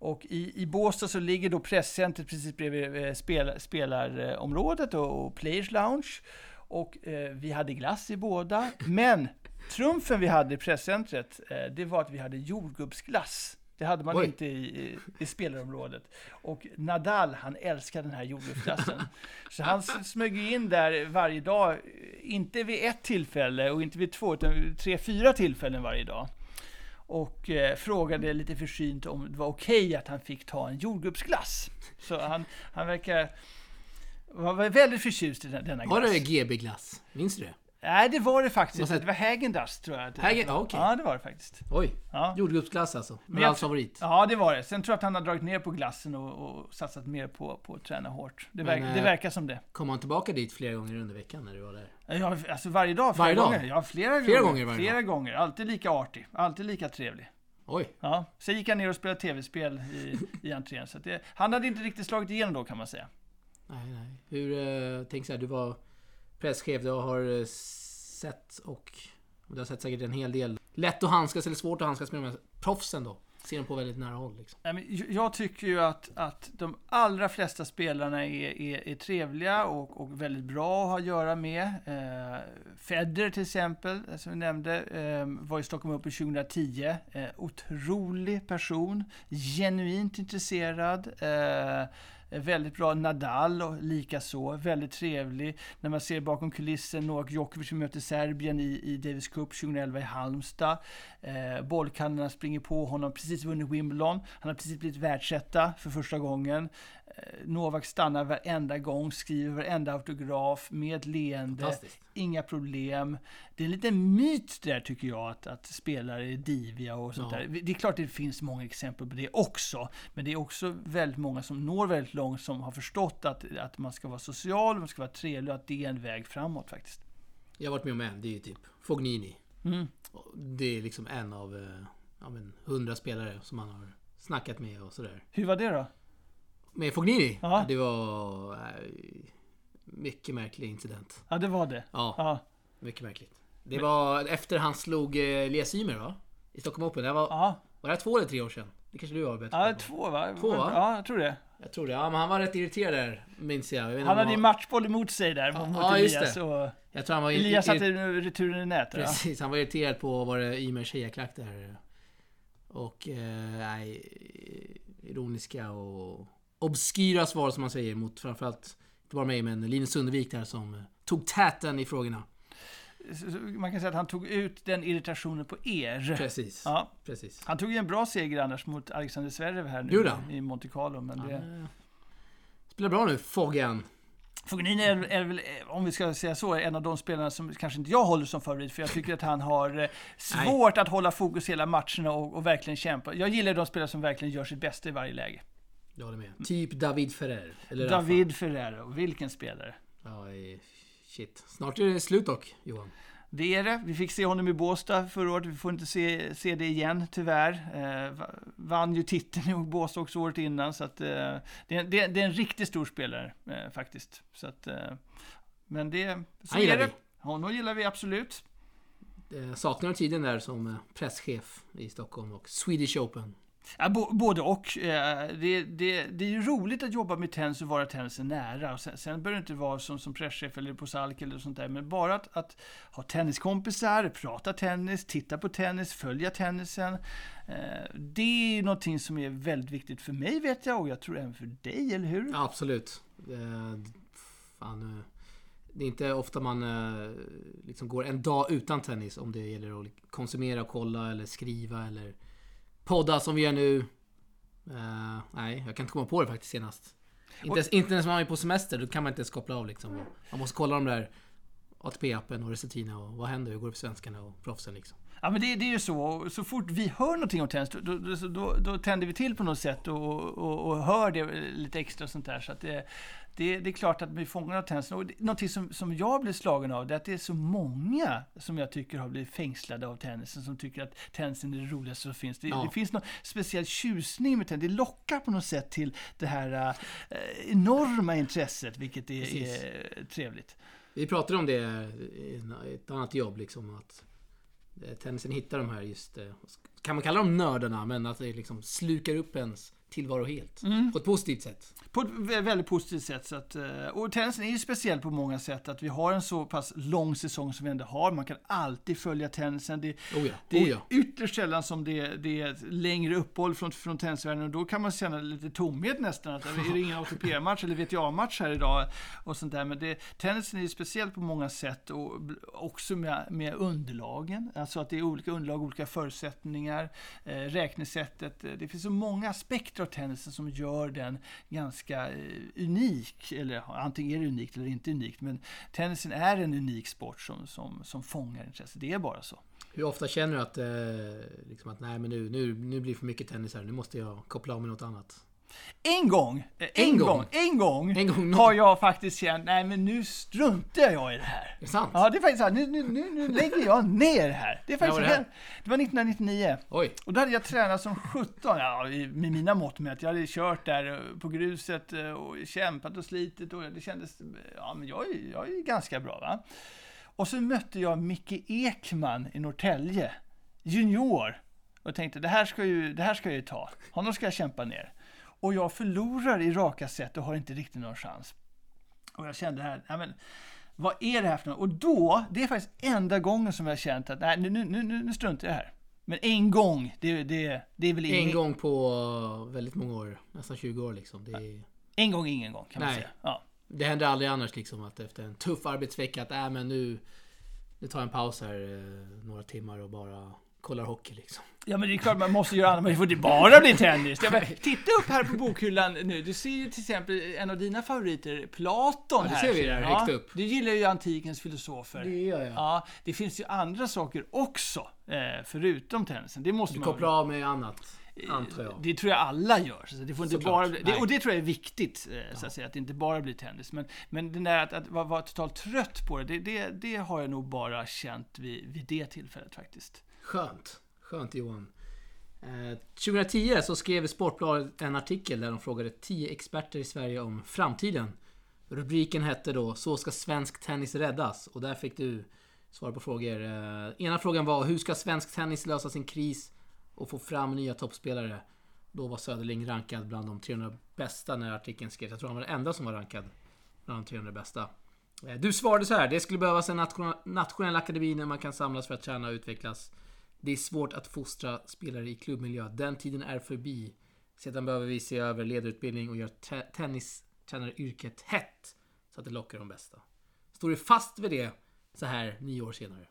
Och i, i Båstad så ligger då presscentret precis bredvid eh, spel, spelarområdet och, och Players Lounge. Och eh, vi hade glass i båda. Men trumfen vi hade i presscentret, eh, det var att vi hade jordgubbsglass. Det hade man Oj. inte i, i, i spelarområdet. Och Nadal, han älskar den här jordgubbsglassen. Så han smög in där varje dag, inte vid ett tillfälle och inte vid två, utan vid tre, fyra tillfällen varje dag. Och eh, frågade lite försynt om det var okej att han fick ta en jordgubbsglass. Så han, han verkar vara väldigt förtjust i den- denna Var glass. det GB-glass? Minns du det? Nej, det var det faktiskt. Det var Häagen-Dazs tror jag. det- Häagen- ja, okej. Ja, det var det faktiskt. Oj, Ja. jordgubbsglass alltså. Men tr- favorit. Ja, det var det. Sen tror jag att han har dragit ner på glassen och, och satsat mer på, på att träna hårt. Det, Men, verk, eh, det verkar som det. Kom han tillbaka dit flera gånger under veckan när du var där? Ja, alltså varje dag, flera Varje dag? gånger. Ja, flera, Flera gånger. gånger flera gånger. Alltid lika artig. Alltid lika trevlig. Oj, Ja. Sen gick han ner och spelade tv-spel i, i entrén. Så det, han hade inte riktigt slagit igenom då kan man säga. nej nej. Hur, eh, tänk så här, du var presschef, du har eh, sett och du har sett säkert en hel del lätt att handskas eller svårt att handskas med de här proffsen då. Ser dem på väldigt nära håll liksom. Jag tycker ju att, att de allra flesta spelarna är, är, är trevliga och, och väldigt bra att ha att göra med. Eh, Federer till exempel, som vi nämnde, eh, var i Stockholm Open 2010. Eh, otrolig person, genuint intresserad. Eh, Väldigt bra Nadal och likaså. Väldigt trevlig. När man ser bakom kulissen Novak Djokovic som möter Serbien i, i Davis Cup 2011 i Halmstad. Eh, bollkannorna springer på honom, precis vunnit Wimbledon. Han har precis blivit världsetta för första gången. Eh, Novak stannar varenda gång, skriver varenda autograf med ett leende. Inga problem. Det är en liten myt där tycker jag att, att spelare är diviga och sånt Ja. där. Det är klart det finns många exempel på det också. Men det är också väldigt många som når väldigt långt som har förstått att, att man ska vara social, man ska vara trevlig och att det är en väg framåt faktiskt. Jag har varit med om en, det är ju typ Fognini. Mm. Det är liksom en av eh, ja, men, hundra spelare som man har snackat med och sådär. Hur var det då? Med Fognini? Ja. Det var... eh, mycket märklig incident. Ja, det var det. Ja, Ja, mycket märkligt. Det var efter han slog eh, Elias Ymer va? I Stockholm Open. Det var, ja. var det två eller tre år sedan? Det kanske du har bättre ja två va? Två, va? Ja, jag tror det. Jag tror det. Ja, men han var rätt irriterad där, minns jag. jag Han hade ju var- matchboll emot sig där mot Ja, just Elias. Och Jag tror han var Elias satte returen i nätet. Ja. Precis, han var irriterad på var det Ymers hejaklack där. Och, eh, nej, ironiska och obskyra svar som man säger mot framförallt, inte bara mig, men Linus Sundevik där som eh, tog täten i frågorna. Man kan säga att han tog ut den irritationen på er. Precis. Ja, Precis. han tog ju en bra seger annars mot Alexander Zverev här nu i Monte Carlo. Men det... Ja. Spelar bra nu, Foggan. Fognini är, är väl, om vi ska säga så, en av de spelarna som kanske inte jag håller som favorit. För jag tycker att han har eh, (laughs) svårt att hålla fokus hela matcherna och, och verkligen kämpa. Jag gillar de spelare som verkligen gör sitt bästa i varje läge. Jag håller med. Typ David Ferrer. Eller Rafa. David Ferrero, vilken spelare. Ja, eh, shit. Snart är det slut dock, Johan. Det är det. Vi fick se honom i Båstad förra året. Vi får inte se, se det igen, tyvärr. Eh, va- vann ju titeln i Båstad också året innan. Så att, eh, det, är, det, är, en riktigt stor spelare, eh, faktiskt. Så att, eh, men det... Så är det. vi. Honom gillar vi absolut. Eh, Saknar tiden där som presschef i Stockholm och Swedish Open? Ja, både och. Eh, det, det, det är ju roligt att jobba med tennis och vara tennisen nära. Och sen, sen behöver det inte vara som, som presschef eller på Salk eller sånt där. Men bara att, att ha tenniskompisar, prata tennis, titta på tennis, följa tennisen. Eh, det är ju någonting som är väldigt viktigt för mig vet jag och jag tror även för dig, eller hur? Ja, absolut. Eh, fan, det är inte ofta man liksom går en dag utan tennis om det gäller att konsumera, kolla eller skriva eller podda som vi gör nu. Eh, nej, jag kan inte komma på det faktiskt senast. Inte, ens, inte ens när man är på semester, då kan man inte ens koppla av liksom. Man måste kolla de där ATP-appen och Resetina och vad händer? Hur går det för svenskarna och proffsen liksom? Ja men det, det är ju så. Så fort vi hör någonting om tennis, då, då, då, då tänder vi till på något sätt och, och, och hör det lite extra och sånt där. Så att det, det, det är klart att vi fångar av. Och någonting som, som jag blir slagen av, det är att det är så många som jag tycker har blivit fängslade av tennisen, som tycker att tennisen är det roligaste som finns. Det, ja. det finns någon speciell tjusning med tennis. Det lockar på något sätt till det här äh, enorma intresset, vilket är, är trevligt. Vi pratade om det i ett annat jobb, liksom att eh, Eh, tennisen hittar de här just, eh, kan man kalla dem nördarna, men att det liksom slukar upp ens tillvaro helt. Mm. På ett positivt sätt. På ett väldigt positivt sätt. Så att, eh, och tennisen är ju speciell på många sätt. Att vi har en så pass lång säsong som vi ändå har. Man kan alltid följa tennisen. Det, oh ja. det är oh ja. ytterst sällan som det, det är ett längre uppehåll från, från tennisvärlden. Och då kan man känna lite tomhet nästan. Att är det ingen ATP-match eller VTA-match här idag? Och sånt där. Men det, tennisen är ju speciell på många sätt. Och också med, med underlagen. Alltså att det är olika underlag, olika förutsättningar. Eh, räknesättet. Eh, det finns så många aspekter av tennisen som gör den ganska eh, unik. Eller antingen är det unikt eller inte unikt. Men tennisen är en unik sport som, som, som fångar intresse. Det är bara så. Hur ofta känner du att, eh, liksom att nej men nu, nu, nu blir det för mycket tennis här. Nu måste jag koppla av med något annat? En gång, en, en gång, gång, en gång, en gång har jag faktiskt känt, nej men nu struntar jag i det här. Det är sant? Ja, det är faktiskt så här, nu, nu, nu, nu lägger jag ner det här. Det, är faktiskt var det, här? det var 1999. Oj. Och då hade jag tränat som 17, ja, med mina mått mätt. Jag hade kört där eh, på gruset eh, och kämpat och slitit och det kändes, ja men jag, jag är ganska bra va. Och så mötte jag Micke Ekman i Norrtälje, junior. Och tänkte, det här ska, ju, det här ska jag ju ta. Honom ska jag kämpa ner. Och jag förlorar i raka set och har inte riktigt någon chans. Och jag kände här, nej men, vad är det här för något? Och då, det är faktiskt enda gången som jag känt att nej, nu, nu, nu, nu struntar jag här. Men en gång, det, det, det är väl ingen... En gång på väldigt många år, nästan 20 år liksom. Är... En gång ingen gång kan nej. man säga. Ja. Det händer aldrig annars liksom att efter en tuff arbetsvecka att äh, men nu, nu tar jag en paus här eh, några timmar och bara kollar hockey liksom. Ja men det är klart man måste göra annat, men det får inte bara bli tennis. Ja, titta upp här på bokhyllan nu, du ser ju till exempel en av dina favoriter, Platon. Ja, det ser vi där, ja, högt upp. Du gillar ju antikens filosofer. Det gör jag. Ja, det finns ju andra saker också, eh, förutom tennisen. Det måste du man... kopplar av med annat. Antar jag. Det tror jag alla gör. Så det får inte bara, det, och det tror jag är viktigt, eh, så att säga, att det inte bara blir tennis. Men, men den där att, att vara, vara totalt trött på det, det, det, det, har jag nog bara känt vid, vid det tillfället faktiskt. Skönt. Skönt Johan. Eh, 2010 så skrev Sportbladet en artikel där de frågade 10 experter i Sverige om framtiden. Rubriken hette då Så ska svensk tennis räddas? Och där fick du svara på frågor. Eh, ena frågan var Hur ska svensk tennis lösa sin kris och få fram nya toppspelare? Då var Söderling rankad bland de 300 bästa när artikeln skrevs. Jag tror han var den enda som var rankad bland de 300 bästa. Eh, du svarade så här. Det skulle behövas en nationell akademi där man kan samlas för att träna och utvecklas. Det är svårt att fostra spelare i klubbmiljö. Den tiden är förbi. Sedan behöver vi se över ledarutbildning och göra te tennistränaryrket hett. Så att det lockar de bästa. Står du fast vid det så här nio år senare?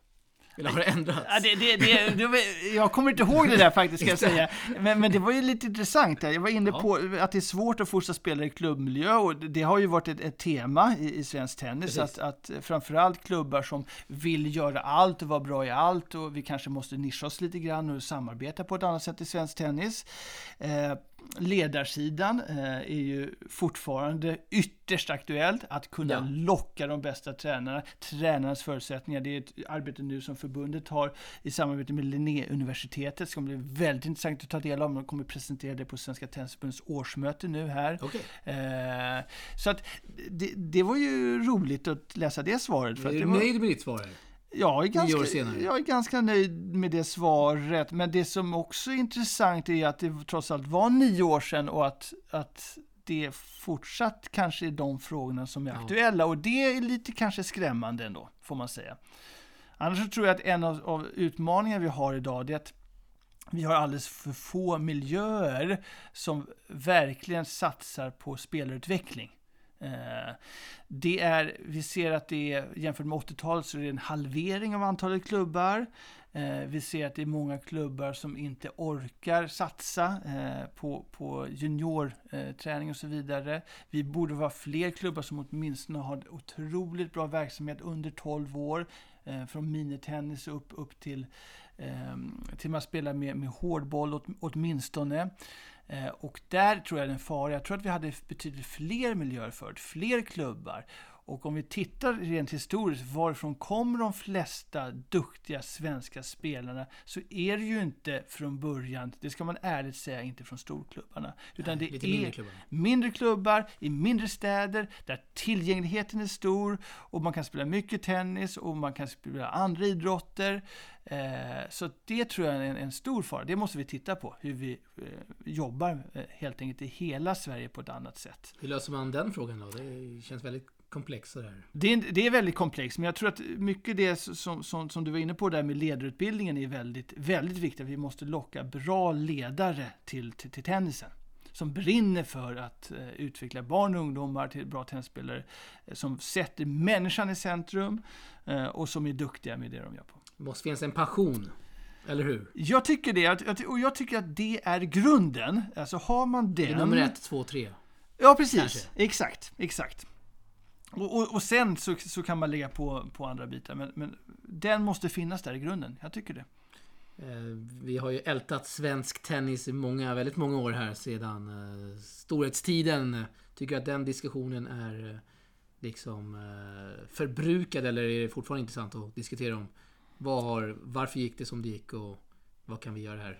Eller har det ändrats? Ja, det, det, det, jag kommer inte ihåg det där faktiskt, ska jag säga. Men, men det var ju lite intressant. Jag var inne ja. på att det är svårt att fostra spelare i klubbmiljö och det har ju varit ett, ett tema i, i svensk tennis. Att, att framförallt klubbar som vill göra allt och vara bra i allt och vi kanske måste nischa oss lite grann och samarbeta på ett annat sätt i svensk tennis. Eh, ledarsidan eh, är ju fortfarande ytterst aktuellt. Att kunna ja. locka de bästa tränarna, tränarnas förutsättningar. Det är ett arbete nu som förbundet har i samarbete med Linnéuniversitetet. Det ska bli väldigt intressant att ta del av. De kommer presentera det på Svenska Tennisförbundets årsmöte nu här. Okay. Eh, så att det, det, var ju roligt att läsa det svaret. För är du nöjd med ditt svar? Jag är, ganska, jag är ganska nöjd med det svaret, men det som också är intressant är att det trots allt var nio år sedan och att, att det fortsatt kanske är de frågorna som är ja. aktuella och det är lite kanske skrämmande ändå, får man säga. Annars så tror jag att en av, av utmaningarna vi har idag är att vi har alldeles för få miljöer som verkligen satsar på spelarutveckling. Eh, det är, vi ser att det är, jämfört med 80-talet så är det en halvering av antalet klubbar. Eh, vi ser att det är många klubbar som inte orkar satsa eh, på, på juniorträning och så vidare. Vi borde vara fler klubbar som åtminstone har otroligt bra verksamhet under 12 år. Från minitennis upp, upp till, till man spelar med, med hårdboll åt, åtminstone. Eh, och där tror jag den fara. Jag tror att vi hade betydligt fler miljöer förut, fler klubbar. Och om vi tittar rent historiskt, varifrån kommer de flesta duktiga svenska spelarna, så är det ju inte från början, det ska man ärligt säga, inte från storklubbarna. Utan Nej, det är mindre klubbar. mindre klubbar i mindre städer där tillgängligheten är stor och man kan spela mycket tennis och man kan spela andra idrotter. Eh, så det tror jag är en, en stor fara. Det måste vi titta på, hur vi eh, jobbar eh, helt enkelt i hela Sverige på ett annat sätt. Hur löser man den frågan då? Det känns väldigt komplext sådär. Det är, det är väldigt komplext, men jag tror att mycket det som, som, som du var inne på där med ledarutbildningen är väldigt, väldigt viktigt. Vi måste locka bra ledare till, till, till tennisen. Som brinner för att eh, utveckla barn och ungdomar till bra tennisspelare. Eh, som sätter människan i centrum eh, och som är duktiga med det de gör på. Det måste finnas en passion. Eller hur? Jag tycker det, och jag tycker att det är grunden. Alltså har man den... Det är nummer ett, två, tre. Ja, precis. Kanske. Exakt, exakt. Och, och, och sen så, så kan man lägga på, på andra bitar. Men, men den måste finnas där i grunden. Jag tycker det. Eh, vi har ju ältat svensk tennis i många, väldigt många år här sedan eh, storhetstiden. Tycker att den diskussionen är eh, liksom förbrukad eller är det fortfarande intressant att diskutera om vad har, varför gick det som det gick och vad kan vi göra här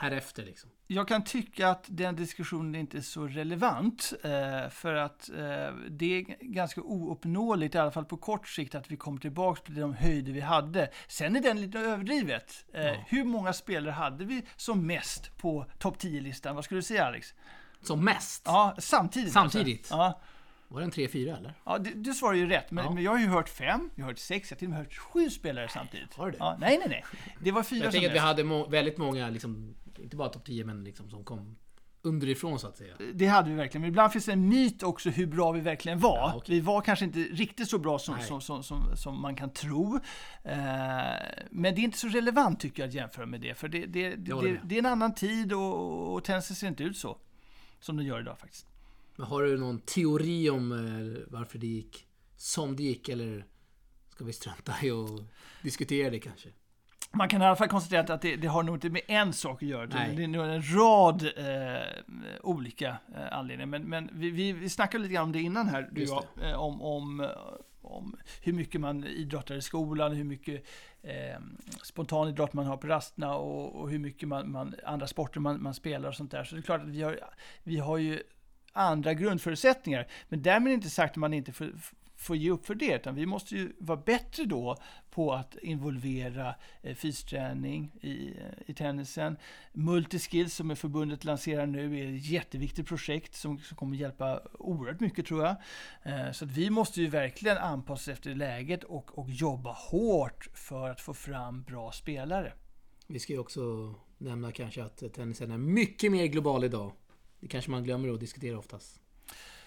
härefter liksom. Jag kan tycka att den diskussionen inte är så relevant. Eh, för att eh, det är ganska ouppnåeligt, i alla fall på kort sikt, att vi kommer tillbaka till de höjder vi hade. Sen är den lite överdrivet. Eh, Ja. Hur många spelare hade vi som mest på topp 10-listan? Vad skulle du säga Alex? Som mest. Ja, samtidigt. Samtidigt? Alltså. Ja. Var det en 3-4 eller? Ja, du, du svarar ju rätt, men, Ja. men jag har ju hört fem, jag har hört sex, jag har till och med hört sju spelare samtidigt. har du det? Ja, nej, nej, nej. Det var fyra Jag som tänker att vi hade må- väldigt många, liksom, inte bara topp 10 men liksom som kom underifrån så att säga. Det hade vi verkligen, men ibland finns det en myt också hur bra vi verkligen var. Ja, okej. Vi var kanske inte riktigt så bra som, som, som, som, som man kan tro. Eh, men det är inte så relevant tycker jag att jämföra med det, för det, det, det, det, är en annan tid och, och tennisen ser inte ut så. Som den gör idag faktiskt. Men har du någon teori om eh, varför det gick som det gick eller ska vi strunta i och diskutera det kanske? Man kan i alla fall konstatera att- att det, det har nog inte med en sak att göra. Nej. Det är nog en rad eh, olika eh, anledningar. Men, men vi, vi, vi snackade lite grann om det innan här, du och jag, eh, om, om, eh, om hur mycket man idrottar i skolan, hur mycket eh, spontan idrott man har på rasterna och, och hur mycket man, man, andra sporter man, man spelar och sånt där. Så det är klart att vi har, vi har ju andra grundförutsättningar. Men därmed inte sagt att man inte får, får ge upp för det, utan vi måste ju vara bättre då på att involvera eh, fysträning i, i tennisen. Multiskills som är förbundet lanserar nu är ett jätteviktigt projekt som, som kommer hjälpa oerhört mycket tror jag. Eh, så att vi måste ju verkligen anpassa oss efter läget och, och jobba hårt för att få fram bra spelare. Vi ska ju också nämna kanske att tennisen är mycket mer global idag. Det kanske man glömmer att diskutera oftast.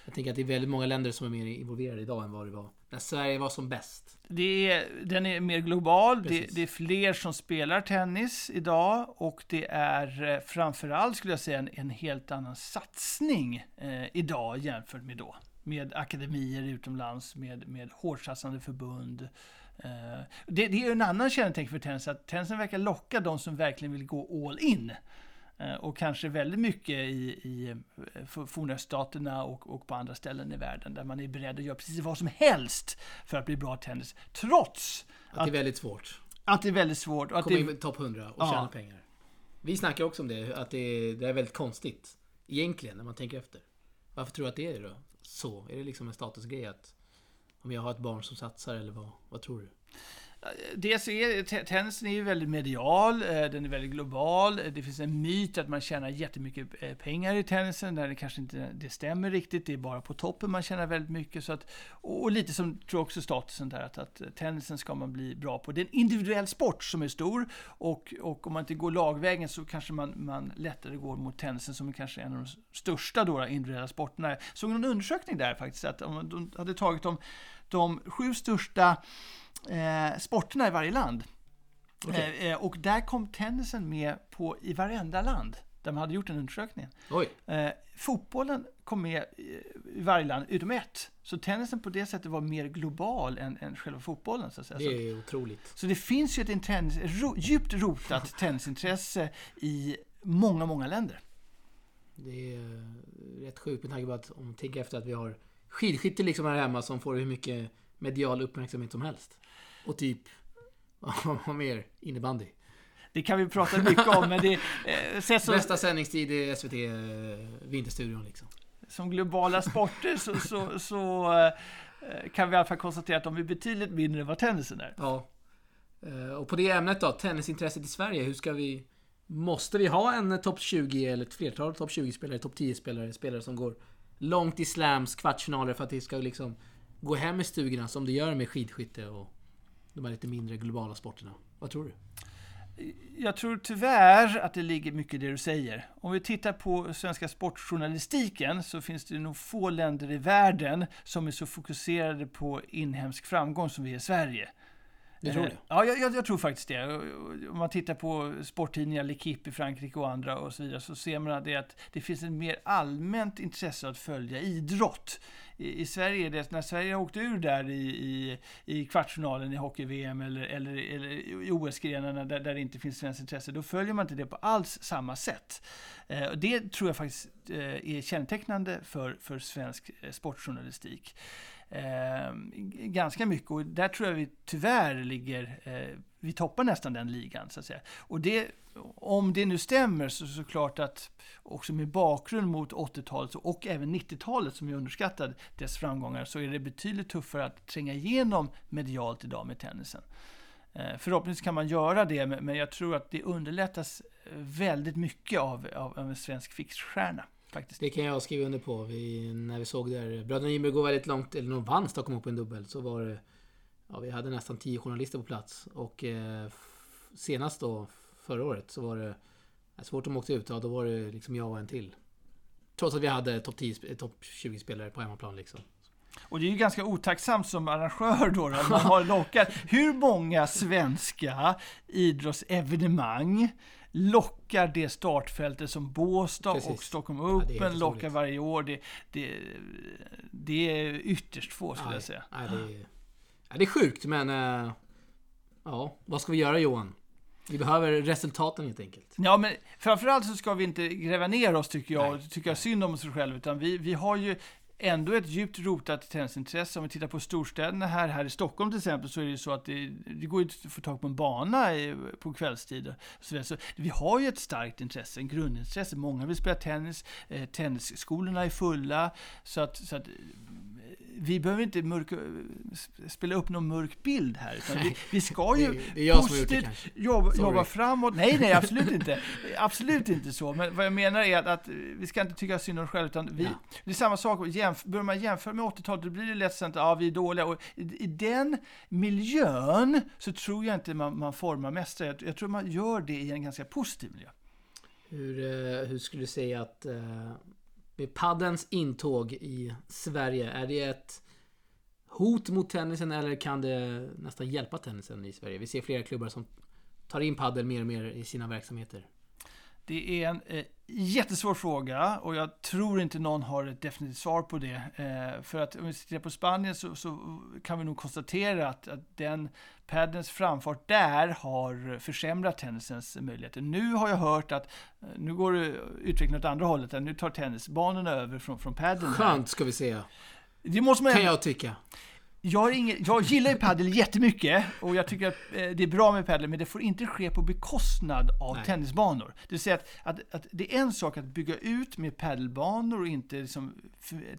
Jag tänker att det är väldigt många länder som är mer involverade idag än vad det var när Sverige var som bäst. Det är, den är mer global, det, det är fler som spelar tennis idag och det är eh, framförallt skulle jag säga en, en helt annan satsning eh, idag jämfört med då. Med akademier utomlands, med, med hårdsatsande förbund. Eh, det, det är en annan kännetecken för tennis, att tennisen verkar locka de som verkligen vill gå all in. Eh, Och kanske väldigt mycket i, i eh, for- fornöststaterna och, och på andra ställen i världen där man är beredd att göra precis vad som helst för att bli bra tennis. Trots Att det är väldigt svårt. att det är väldigt svårt. Att Komma det, in i topp 100 och Ja. tjäna pengar. Vi snackar också om det, att det är, det är väldigt konstigt. Egentligen, när man tänker efter. Varför tror du att det är då? Så? Är det liksom en statusgrej att om jag har ett barn som satsar eller vad, vad tror du? Dels är tennisen är ju väldigt medial, eh, den är väldigt global. Eh, det finns en myt att man tjänar jättemycket eh, pengar i tennisen, där det kanske inte det stämmer riktigt. Det är bara på toppen man tjänar väldigt mycket. Så att, och lite som, tror jag också statusen där, att, att tennisen ska man bli bra på. Det är en individuell sport som är stor och, och om man inte går lagvägen så kanske man, man lättare går mot tennisen som är kanske en av de största då, individuella sporterna. Jag såg någon undersökning där faktiskt, att om de hade tagit de, de sju största eh, sporterna i varje land. Okej. Eh, eh, och där kom tennisen med på i varenda land där man hade gjort den undersökningen. Eh, fotbollen kom med i, i varje land utom ett. Så tennisen på det sättet var mer global än, än själva fotbollen. Så, att säga. Det är otroligt. så det finns ju ett intens, ro, djupt rotat (laughs) tennisintresse i många, många länder. Det är eh, rätt sjukt med tanke på att om man tänker efter att vi har skidskytte liksom här hemma som får hur mycket medial uppmärksamhet som helst. Och typ, (laughs) vad mer? Innebandy. Det kan vi prata mycket om, men det eh, som, Bästa sändningstid i SVT eh, Vinterstudion liksom. som globala sporter så, så, så eh, kan vi i alla fall konstatera att de är betydligt mindre än vad tennisen är. Ja. Eh, Och på det ämnet då, tennisintresset i Sverige. Hur ska vi... Måste vi ha en topp 20 eller ett flertal topp 20-spelare, topp 10-spelare, spelare som går långt i slams kvartsfinaler för att det ska liksom gå hem i stugorna som det gör med skidskytte och de här lite mindre globala sporterna? Vad tror du? Jag tror tyvärr att det ligger mycket i det du säger. Om vi tittar på svenska sportjournalistiken så finns det nog få länder i världen som är så fokuserade på inhemsk framgång som vi är i Sverige. Du tror Eh, det? Ja, jag, jag, tror faktiskt det. Om man tittar på sporttidningar, L'Equipe i Frankrike och andra och så vidare, så ser man att det, att det finns ett mer allmänt intresse att följa idrott. I, i Sverige, det, när Sverige har åkt ur där i, i, i kvartsfinalen i hockey-VM eller, eller, eller i OS-grenarna där, där det inte finns svenskt intresse, då följer man inte det på alls samma sätt. Eh, och det tror jag faktiskt eh, är kännetecknande för, för svensk sportjournalistik. Eh, ganska mycket och där tror jag vi tyvärr ligger, eh, vi toppar nästan den ligan så att säga. Och det, om det nu stämmer så såklart att också med bakgrund mot 80-talet och även 90-talet som är underskattad dess framgångar så är det betydligt tuffare att tränga igenom medialt idag med tennisen. Eh, förhoppningsvis kan man göra det, men men jag tror att det underlättas eh, väldigt mycket av, av, av en svensk fixstjärna. Faktiskt. Det kan jag skriva under på. Vi, när vi såg där bröderna Gimberg gå väldigt långt, eller de vann Stockholm Open dubbel, så var det... Ja, vi hade nästan 10 journalister på plats. Och eh, senast då, förra året, så var det... Så fort de åkte ut, ja då var det liksom jag och en till. Trots att vi hade topp 10, sp- topp 20 spelare på hemmaplan liksom. Och det är ju ganska otacksamt som arrangör då, då att man har lockat. Hur många svenska idrottsevenemang lockar det startfältet som Båstad Precis. och Stockholm Open lockar otroligt. varje år? Det, det, det är ytterst få skulle jag säga. Nej, det, är, ja, det är sjukt, men... eh, ja, vad ska vi göra Johan? Vi behöver resultaten helt enkelt. Ja, men framförallt så ska vi inte gräva ner oss tycker jag, Nej. och tycka synd om oss själva, utan vi, vi har ju ändå ett djupt rotat tennisintresse. Om vi tittar på storstäderna här, här i Stockholm till exempel, så är det ju så att det, det går inte att få tag på en bana i, på kvällstid. Så, så vi har ju ett starkt intresse, en grundintresse. Många vill spela tennis, eh, tennisskolorna är fulla, så att, så att vi behöver inte mörka, spela upp någon mörk bild här, vi, vi ska ju Det, det positivt jobba, jobba framåt. Nej, nej, absolut inte. Absolut inte så. Men vad jag menar är att, att vi ska inte tycka synd om oss själva, utan vi, Ja. det är samma sak. Jämf, börjar man jämföra med 80-talet, då blir det lätt så att ja, vi är dåliga. Och i, I den miljön så tror jag inte man, man formar mästare. Jag, jag tror man gör det i en ganska positiv miljö. Hur, eh, hur skulle du säga att eh, med paddens intåg i Sverige, är det ett hot mot tennisen eller kan det nästan hjälpa tennisen i Sverige? Vi ser flera klubbar som tar in paddel mer och mer i sina verksamheter. Det är en eh, jättesvår fråga och jag tror inte någon har ett definitivt svar på det. Eh, för att om vi tittar på Spanien så, så kan vi nog konstatera att, att den paddens framfart där har försämrat tennisens möjligheter. Nu har jag hört att eh, nu går utvecklingen åt andra hållet. Nu tar tennisbanorna över från, från padden. Skönt ska vi säga, Det måste man kan jag tycka. Jag, ingen, jag gillar ju padel jättemycket och jag tycker att eh, det är bra med padel, men det får inte ske på bekostnad av Nej. tennisbanor. Det vill säga att, att, att det är en sak att bygga ut med padelbanor och inte liksom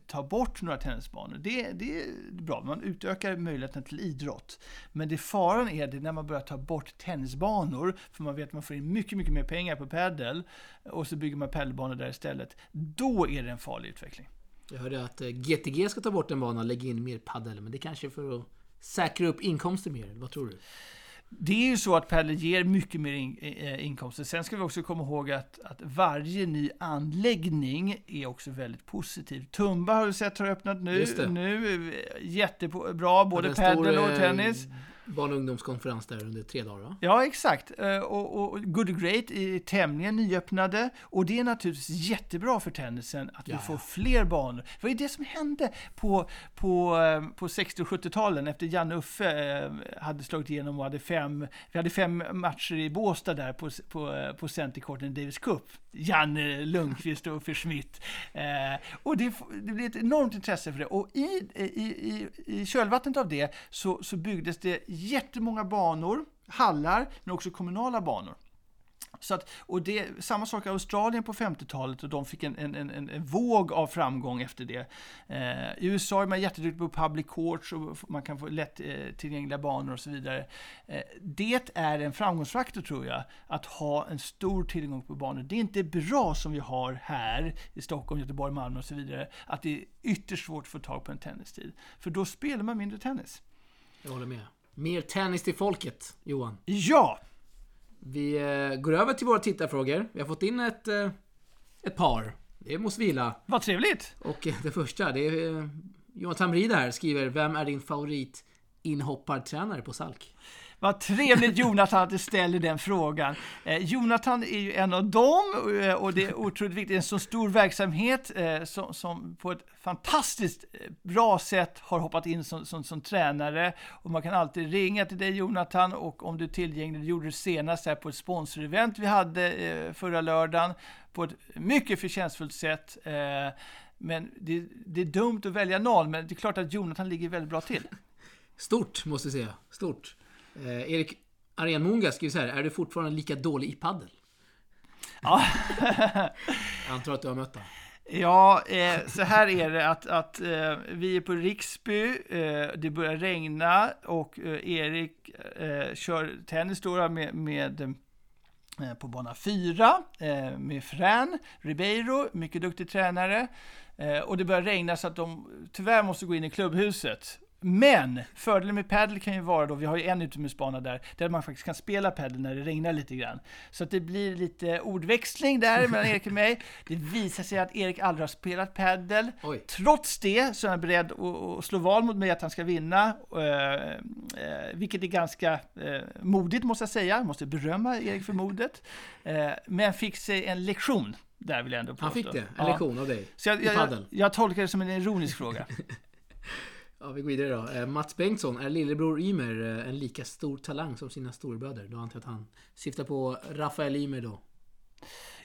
ta bort några tennisbanor. Det, det är bra, man utökar möjligheten till idrott. Men det faran är det när man börjar ta bort tennisbanor, för man vet att man får in mycket, mycket mer pengar på padel, och så bygger man padelbanor där istället. Då är det en farlig utveckling. Jag hörde att eh, GTG ska ta bort en bana och lägga in mer paddel, men det kanske är för att säkra upp inkomster mer. Vad tror du? Det är ju så att padel ger mycket mer in, eh, inkomster. Sen ska vi också komma ihåg att, att varje ny anläggning är också väldigt positiv. Tumba har du sett har öppnat nu. Nu eh, jättebra, både stor, padel och eh, tennis. Barn och ungdomskonferens där under tre dagar va? Ja, exakt. Eh, Och, och Good Great är tämligen nyöppnade. Och det är naturligtvis jättebra för tennisen att vi Ja, får ja. fler banor. Var ju det som hände på, på, eh, på 60 och 70-talen efter Janne Uffe eh, hade slagit igenom och hade fem, vi hade fem matcher i Båstad där på, på, på Centercourten i Davis Cup. Janne Lundqvist och Uffe Schmidt. Och det, det blev ett enormt intresse för det. Och i, i, i, i kölvattnet av det så, så byggdes det jättemånga banor, hallar, men också kommunala banor. Så att, och det, samma sak i Australien på 50-talet och de fick en, en, en, en våg av framgång efter det. Eh, I USA är man jätteduktig på public courts och man kan få lätt eh, tillgängliga banor och så vidare. Eh, det är en framgångsfaktor tror jag, att ha en stor tillgång på banor. Det är inte bra som vi har här i Stockholm, Göteborg, Malmö och så vidare, att det är ytterst svårt att få tag på en tennistid. För då spelar man mindre tennis. Jag håller med. Mer tennis till folket, Johan. Ja! Vi eh, går över till våra tittarfrågor. Vi har fått in ett, eh, ett par. Det måste vi gilla. Vad trevligt! Och eh, det första, det är Johan Tamrida här skriver Vem är din favorit inhoppartränare på Salk? Vad trevligt Jonathan att du ställer den frågan. Eh, Jonathan är ju en av dem eh, och det är otroligt viktigt. En så stor verksamhet eh, som, som på ett fantastiskt eh, bra sätt har hoppat in som, som, som tränare. Och man kan alltid ringa till dig Jonathan och om du är tillgänglig, det gjorde du senast här på ett sponsorevent vi hade eh, förra lördagen på ett mycket förtjänstfullt sätt. Eh, men det, det är dumt att välja noll, men det är klart att Jonathan ligger väldigt bra till. Stort, måste jag säga. Stort. Eh, Erik Arenmunga skriver så här. Är du fortfarande lika dålig i paddel? Ja. (laughs) Jag antar att du har mött honom. Ja, eh, så här är det att, att eh, vi är på Riksby, eh, det börjar regna och eh, Erik eh, kör tennis då med, med eh, på bana 4 eh, med Fran Ribeiro, mycket duktig tränare. Och det börjar regna så att de tyvärr måste gå in i klubbhuset. Men fördelen med padel kan ju vara då, vi har ju en utomhusbana där, där man faktiskt kan spela padel när det regnar lite grann. Så att det blir lite ordväxling där mellan Erik och mig. Det visar sig att Erik aldrig har spelat padel. Oj. Trots det så är han beredd att, slå val mot mig att han ska vinna, eh, eh, vilket är ganska eh, modigt måste jag säga. Jag måste berömma Erik för modet. Men fick sig en lektion där vill jag ändå påstå. Han fick det? En Ja. lektion av dig? Så jag, jag, jag, jag tolkar det som en ironisk fråga. (laughs) Ja, vi går vidare då. Eh, Mats Bengtsson, är lillebror Ymer eh, en lika stor talang som sina storebröder? Då antar jag att han syftar på Rafael Ymer då.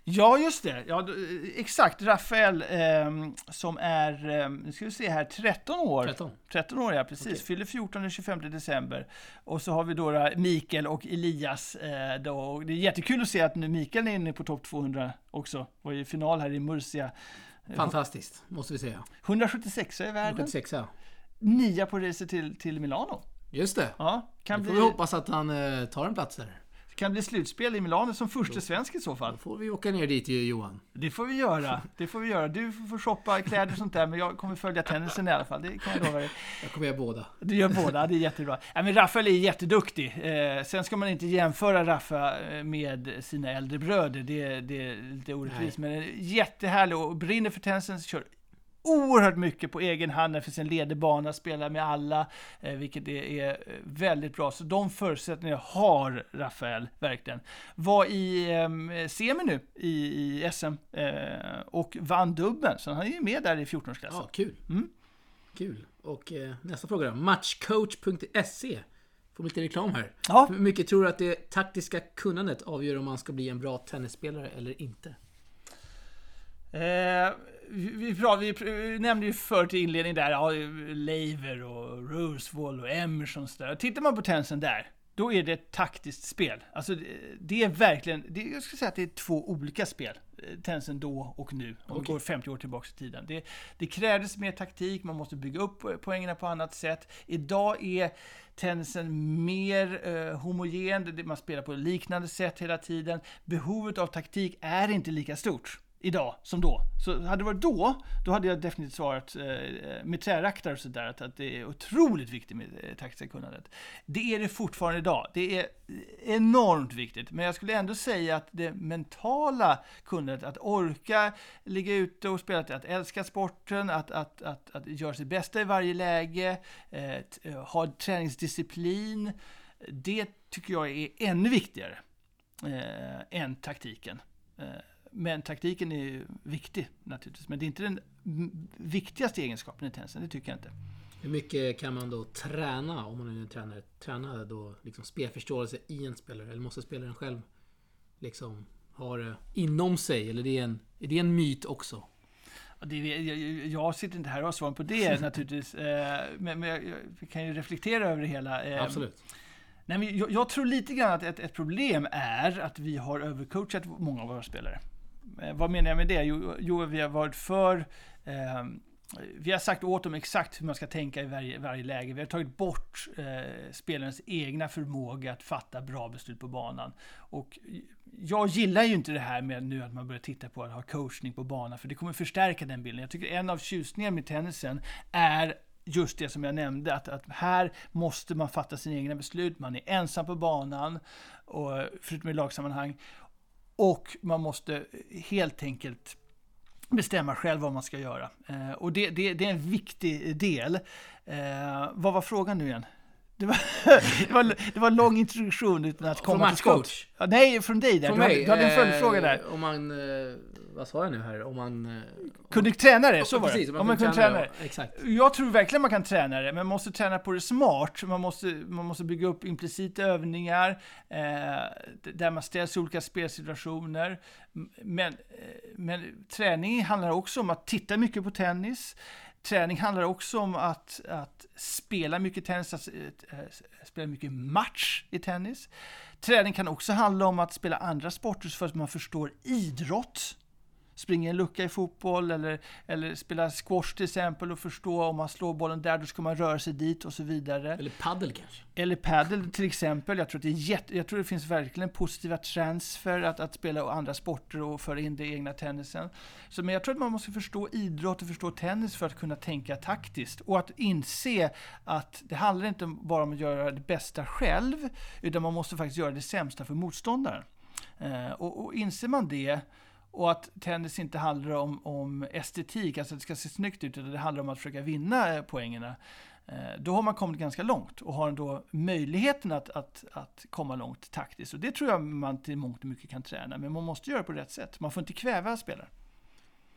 Ja, just det. Ja, d- exakt. Rafael ehm, som är, ehm, nu ska vi se här, 13 år. 13. 13 år, ja precis. Okej. Fyller 14 den 25 december. Och så har vi då, Mikael och Elias. Eh, då. Och Det är jättekul att se att nu Mikael är inne på topp 200 också. Var i final här i Murcia. Fantastiskt, måste vi säga. 176 i världen. 76 ja. Nia på racet till, till Milano. Just det. Ja, kan Nu får bli, vi hoppas att han eh, tar en plats där. kan bli slutspel i Milano som första svensk i så fall. Då får vi åka ner dit ju Johan. Det får vi göra. Det får vi göra. Du får shoppa kläder och sånt där, men jag kommer följa tennisen i alla fall. Det kan jag lova dig. Jag kommer göra båda. Du gör båda, det är jättebra. Ja, men Rafael är jätteduktig. Eh, sen ska man inte jämföra Raffa eh, med sina äldre bröder. Det, det är lite orättvist. Men är jättehärlig och brinner för tennisen. Kör oerhört mycket på egen hand för sin lederbana, spelar med alla, eh, vilket är, är eh, väldigt bra. Så de förutsättningarna har Rafael verkligen. Var i eh, semi nu i, i SM eh, och vann dubbeln, så han är ju med där i 14-årsklassen. Ja, kul. Mm. Kul. Och eh, nästa fråga då. Matchcoach.se. Får lite reklam här. Ja. Hur mycket tror du att det taktiska kunnandet avgör om man ska bli en bra tennisspelare eller inte? Eh, vi, vi, vi, nämnde ju förut i inledningen där, ja, Lever och Rosewall och Emerson där. Tittar man på tensen där, då är det ett taktiskt spel. Alltså det är verkligen, det, jag skulle säga att det är två olika spel. Eh, tensen då och nu, om okay. går 50 år tillbaka i tiden. Det, det krävdes mer taktik, man måste bygga upp poängerna på annat sätt. Idag är tensen mer eh, homogen, man spelar på liknande sätt hela tiden. Behovet av taktik är inte lika stort idag som då. Så hade det varit då, då hade jag definitivt svarat eh, eh med träraktar och sådär att, att det är otroligt viktigt med eh, taktiska kunnandet. Det är det fortfarande idag. Det är eh, enormt viktigt. Men jag skulle ändå säga att det mentala kunnandet, att orka ligga ute och spela, att älska sporten, att, att, att, att göra sitt bästa i varje läge, eh, eh, ha träningsdisciplin. Det tycker jag är ännu viktigare eh, än taktiken. Eh, men taktiken är viktig naturligtvis. Men det är inte den viktigaste egenskapen i tennisen, det tycker jag inte. Hur mycket kan man då träna, om man är en tränare, träna då liksom spelförståelse i en spelare? Eller måste spelaren själv liksom ha det inom sig? Eller är det en, är det en myt också? Det, jag, jag sitter inte här och har svar på det (laughs) naturligtvis. Eh, men, men jag, jag, kan ju reflektera över det hela. Eh, Absolut. Nej, men jag, jag, tror lite grann att ett, ett problem är att vi har övercoachat många av våra spelare. Eh, vad menar jag med det? Jo, jo vi har varit för eh, vi har sagt åt dem exakt hur man ska tänka i varje, varje läge. Vi har tagit bort eh, spelarens egna förmåga att fatta bra beslut på banan. Och jag gillar ju inte det här med nu att man börjar titta på att ha coachning på banan, för det kommer förstärka den bilden. Jag tycker en av tjusningarna med tennisen är just det som jag nämnde, att, att här måste man fatta sina egna beslut, man är ensam på banan, och, förutom i lagsammanhang, och man måste helt enkelt bestämma själv vad man ska göra. Eh, och det, det, det, är en viktig del. Eh, vad var frågan nu igen? (laughs) Det var, det var, det var en lång introduktion utan att komma till skott. Ja, nej, från dig där. Från du, hade, du hade en följdfråga där. Eh, om man, eh, vad sa jag nu här? Om man... Eh, kunde träna det, så var precis, det. Om man, om man kunde träna det. Exakt. Jag tror verkligen man kan träna det, men man måste träna på det smart. Man måste, man måste bygga upp implicita övningar, eh, där man ställs i olika spelsituationer. Men, men träning handlar också om att titta mycket på tennis, Träning handlar också om att, att spela mycket tennis, att, äh, spela mycket match i tennis. Träning kan också handla om att spela andra sporter för att man förstår idrott springa en lucka i fotboll eller, eller spela squash till exempel och förstå om man slår bollen där, då ska man röra sig dit och så vidare. Eller paddel kanske? Eller paddel till exempel. Jag tror, att det, är jätte, jag tror det finns verkligen positiva transfer att, att spela andra sporter och föra in det i egna tennisen. Så, men jag tror att man måste förstå idrott och förstå tennis för att kunna tänka taktiskt. Och att inse att det handlar inte bara om att göra det bästa själv, utan man måste faktiskt göra det sämsta för motståndaren. Eh, och, och inser man det och att tennis inte handlar om, om estetik, alltså att det ska se snyggt ut, utan det handlar om att försöka vinna eh, poängerna. Eh, då har man kommit ganska långt och har då möjligheten att, att, att komma långt taktiskt. Och det tror jag man till mångt och mycket kan träna, men man måste göra det på rätt sätt. Man får inte kväva spelare.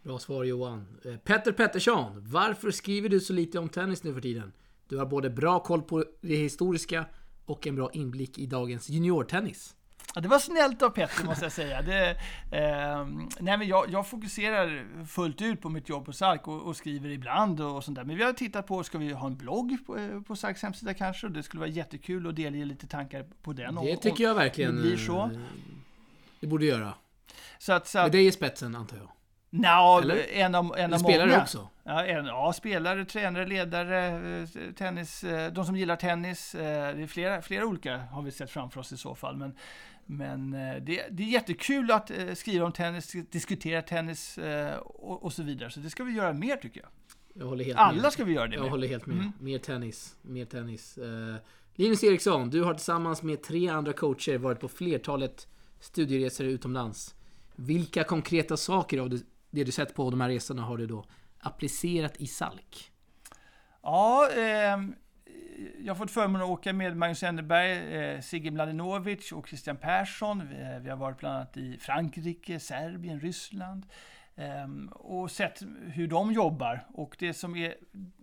Bra svar Johan. Eh, Petter Pettersson, varför skriver du så lite om tennis nu för tiden? Du har både bra koll på det historiska och en bra inblick i dagens juniortennis. Ja, det var snällt av Petter måste jag säga. Det, eh, nej, men jag, jag, fokuserar fullt ut på mitt jobb på Sark och, och, skriver ibland och sånt där. Men vi har tittat på, ska vi ha en blogg på, eh, på Sarks hemsida kanske? Det skulle vara jättekul att delge lite tankar på den. Det och, tycker jag verkligen. Det blir så. Eh, det borde göra. Så att, så att, Med dig i spetsen antar jag? Nja, en av, en av spelare många. också? Ja, en, ja, spelare, tränare, ledare, eh, tennis, de som gillar tennis. Det är flera, flera olika har vi sett framför oss i så fall. Men, men eh, det, det, är jättekul att eh, skriva om tennis, diskutera tennis eh, och, och, så vidare. Så det ska vi göra mer tycker jag. jag håller helt Alla med. ska vi göra det Jag med. håller helt med. Mm. Mer tennis. Mer tennis. Linus Eriksson, du har tillsammans med tre andra coacher varit på flertalet studieresor utomlands. Vilka konkreta saker av det, det du sett på de här resorna har du då applicerat i SALK? Ja, eh, jag har fått förmånen att åka med Magnus Enneberg, eh, Sigge Mladenovic och Christian Persson. Vi, eh, vi, har varit bland annat i Frankrike, Serbien, Ryssland eh, och sett hur de jobbar. Och det som är,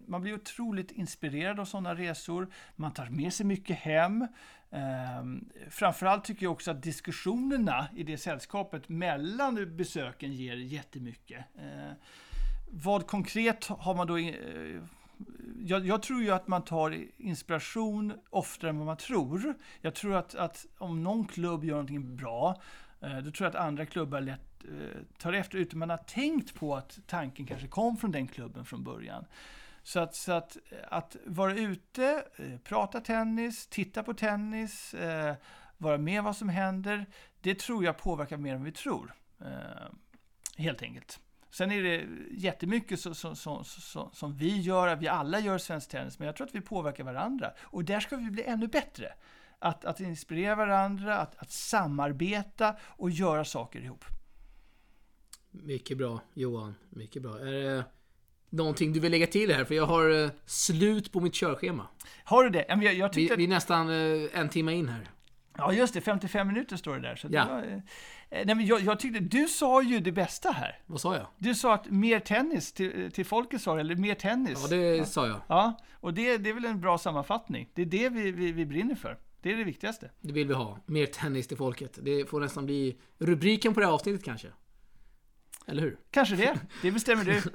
man blir otroligt inspirerad av sådana resor. Man tar med sig mycket hem. Eh, framförallt tycker jag också att diskussionerna i det sällskapet mellan besöken ger jättemycket. Eh, vad konkret har man då... eh, jag, jag tror ju att man tar inspiration oftare än vad man tror. Jag tror att, att om någon klubb gör någonting bra, eh, då tror jag att andra klubbar lätt eh, tar efter utan man har tänkt på att tanken kanske kom från den klubben från början. Så att, så att, att vara ute, eh, prata tennis, titta på tennis, eh, vara med vad som händer, det tror jag påverkar mer än vi tror. Eh, helt enkelt. Sen är det jättemycket så, så, så, så, som vi gör, vi alla gör svensk tennis, men jag tror att vi påverkar varandra. Och där ska vi bli ännu bättre. Att, att inspirera varandra, att, att samarbeta och göra saker ihop. Mycket bra Johan, mycket bra. Är det någonting du vill lägga till här? För jag har eh, slut på mitt körschema. Har du det? Jag, jag Vi, vi är nästan eh, en timme in här. Ja, just det. 55 minuter står det där. Så det Ja. var, eh, nej, men jag, jag tyckte, du sa ju det bästa här. Vad sa jag? Du sa att mer tennis till, till folket, sa eller mer tennis. Ja, det sa jag. Ja, och det, det är väl en bra sammanfattning. Det är det vi, vi, vi brinner för. Det är det viktigaste. Det vill vi ha. Mer tennis till folket. Det får nästan bli rubriken på det här avsnittet kanske. Eller hur? Kanske det. Det bestämmer du. (laughs)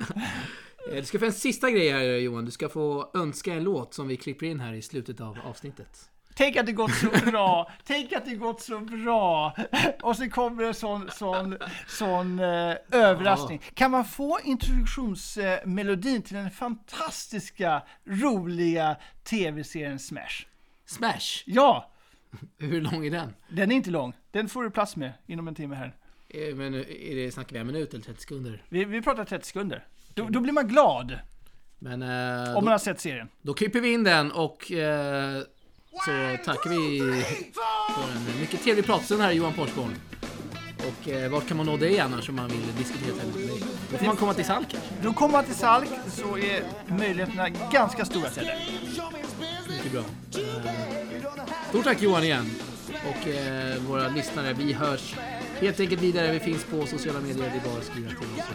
Eh, Du ska få en sista grej här Johan. Du ska få önska en låt som vi klipper in här i slutet av avsnittet. Tänk att det gått så bra. Tänk att det gått så bra. Och så kommer en sån, sån, sån eh, överraskning. Kan man få introduktionsmelodin till den fantastiska, roliga tv-serien Smash? Smash! Ja, Hur lång är den? den är inte lång. Den får du plats med inom en timme här. Eh, Men är det, snackar vi en minut eller 30 sekunder? Vi, vi pratar 30 sekunder. Då, då blir man glad Men eh, om då, man har sett serien. då klipper vi in den och eh, så tackar vi för en mycket trevlig pratstund här Johan Porsborn. Och eh, vart kan man nå dig annars om man vill diskutera tennis med dig? Då får man komma till Salk kanske. Då kommer man till Salk så är möjligheterna ganska stora till det. Mycket bra. Eh, Stort tack Johan igen. Och eh, våra lyssnare, vi hörs helt enkelt vidare. Vi finns på sociala medier. Det är bara att skriva till oss.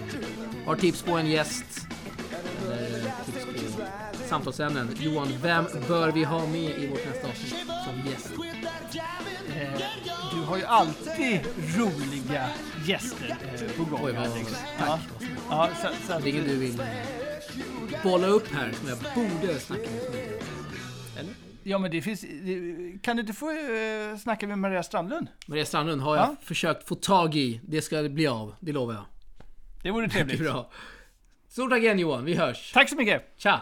Har tips på en gäst. Samtalsämnen. Johan, vem bör vi ha med i vårt nästa avsnitt som gäst? Eh, Du har ju alltid roliga gäster eh, på gång. Oj, vad, Alex. tack. Ja, ja, så, så ingen du vill bolla upp här som jag borde snacka med mycket. Eller? ja, men det finns... Kan du inte få eh, snacka med Maria Strandlund? Maria Strandlund har jag Ja. försökt få tag i. Det ska bli av, det lovar jag. Det vore Mycket (laughs) trevligt. bra. Stort tack igen Johan, vi hörs. Tack så mycket! Tja!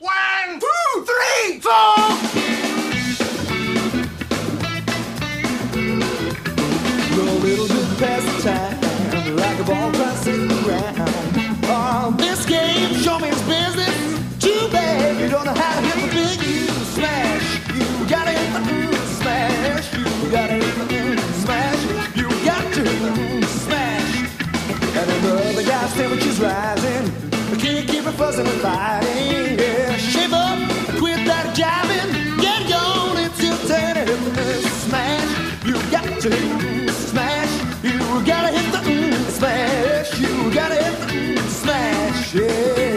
One, two, three, four. Go a little bit past the time, like a ball crossing around. Oh, this game show me its business. Too bad you don't know how to hit the big U smash. You gotta hit the smash. You gotta hit the smash. You got to ooh smash. And another guy's temperature's rising. I can't keep it fussing and fighting jiving, get on! it's your turn to hit the smash. You got to hit the smash. You gotta hit the smash. You gotta hit the smash. Yeah.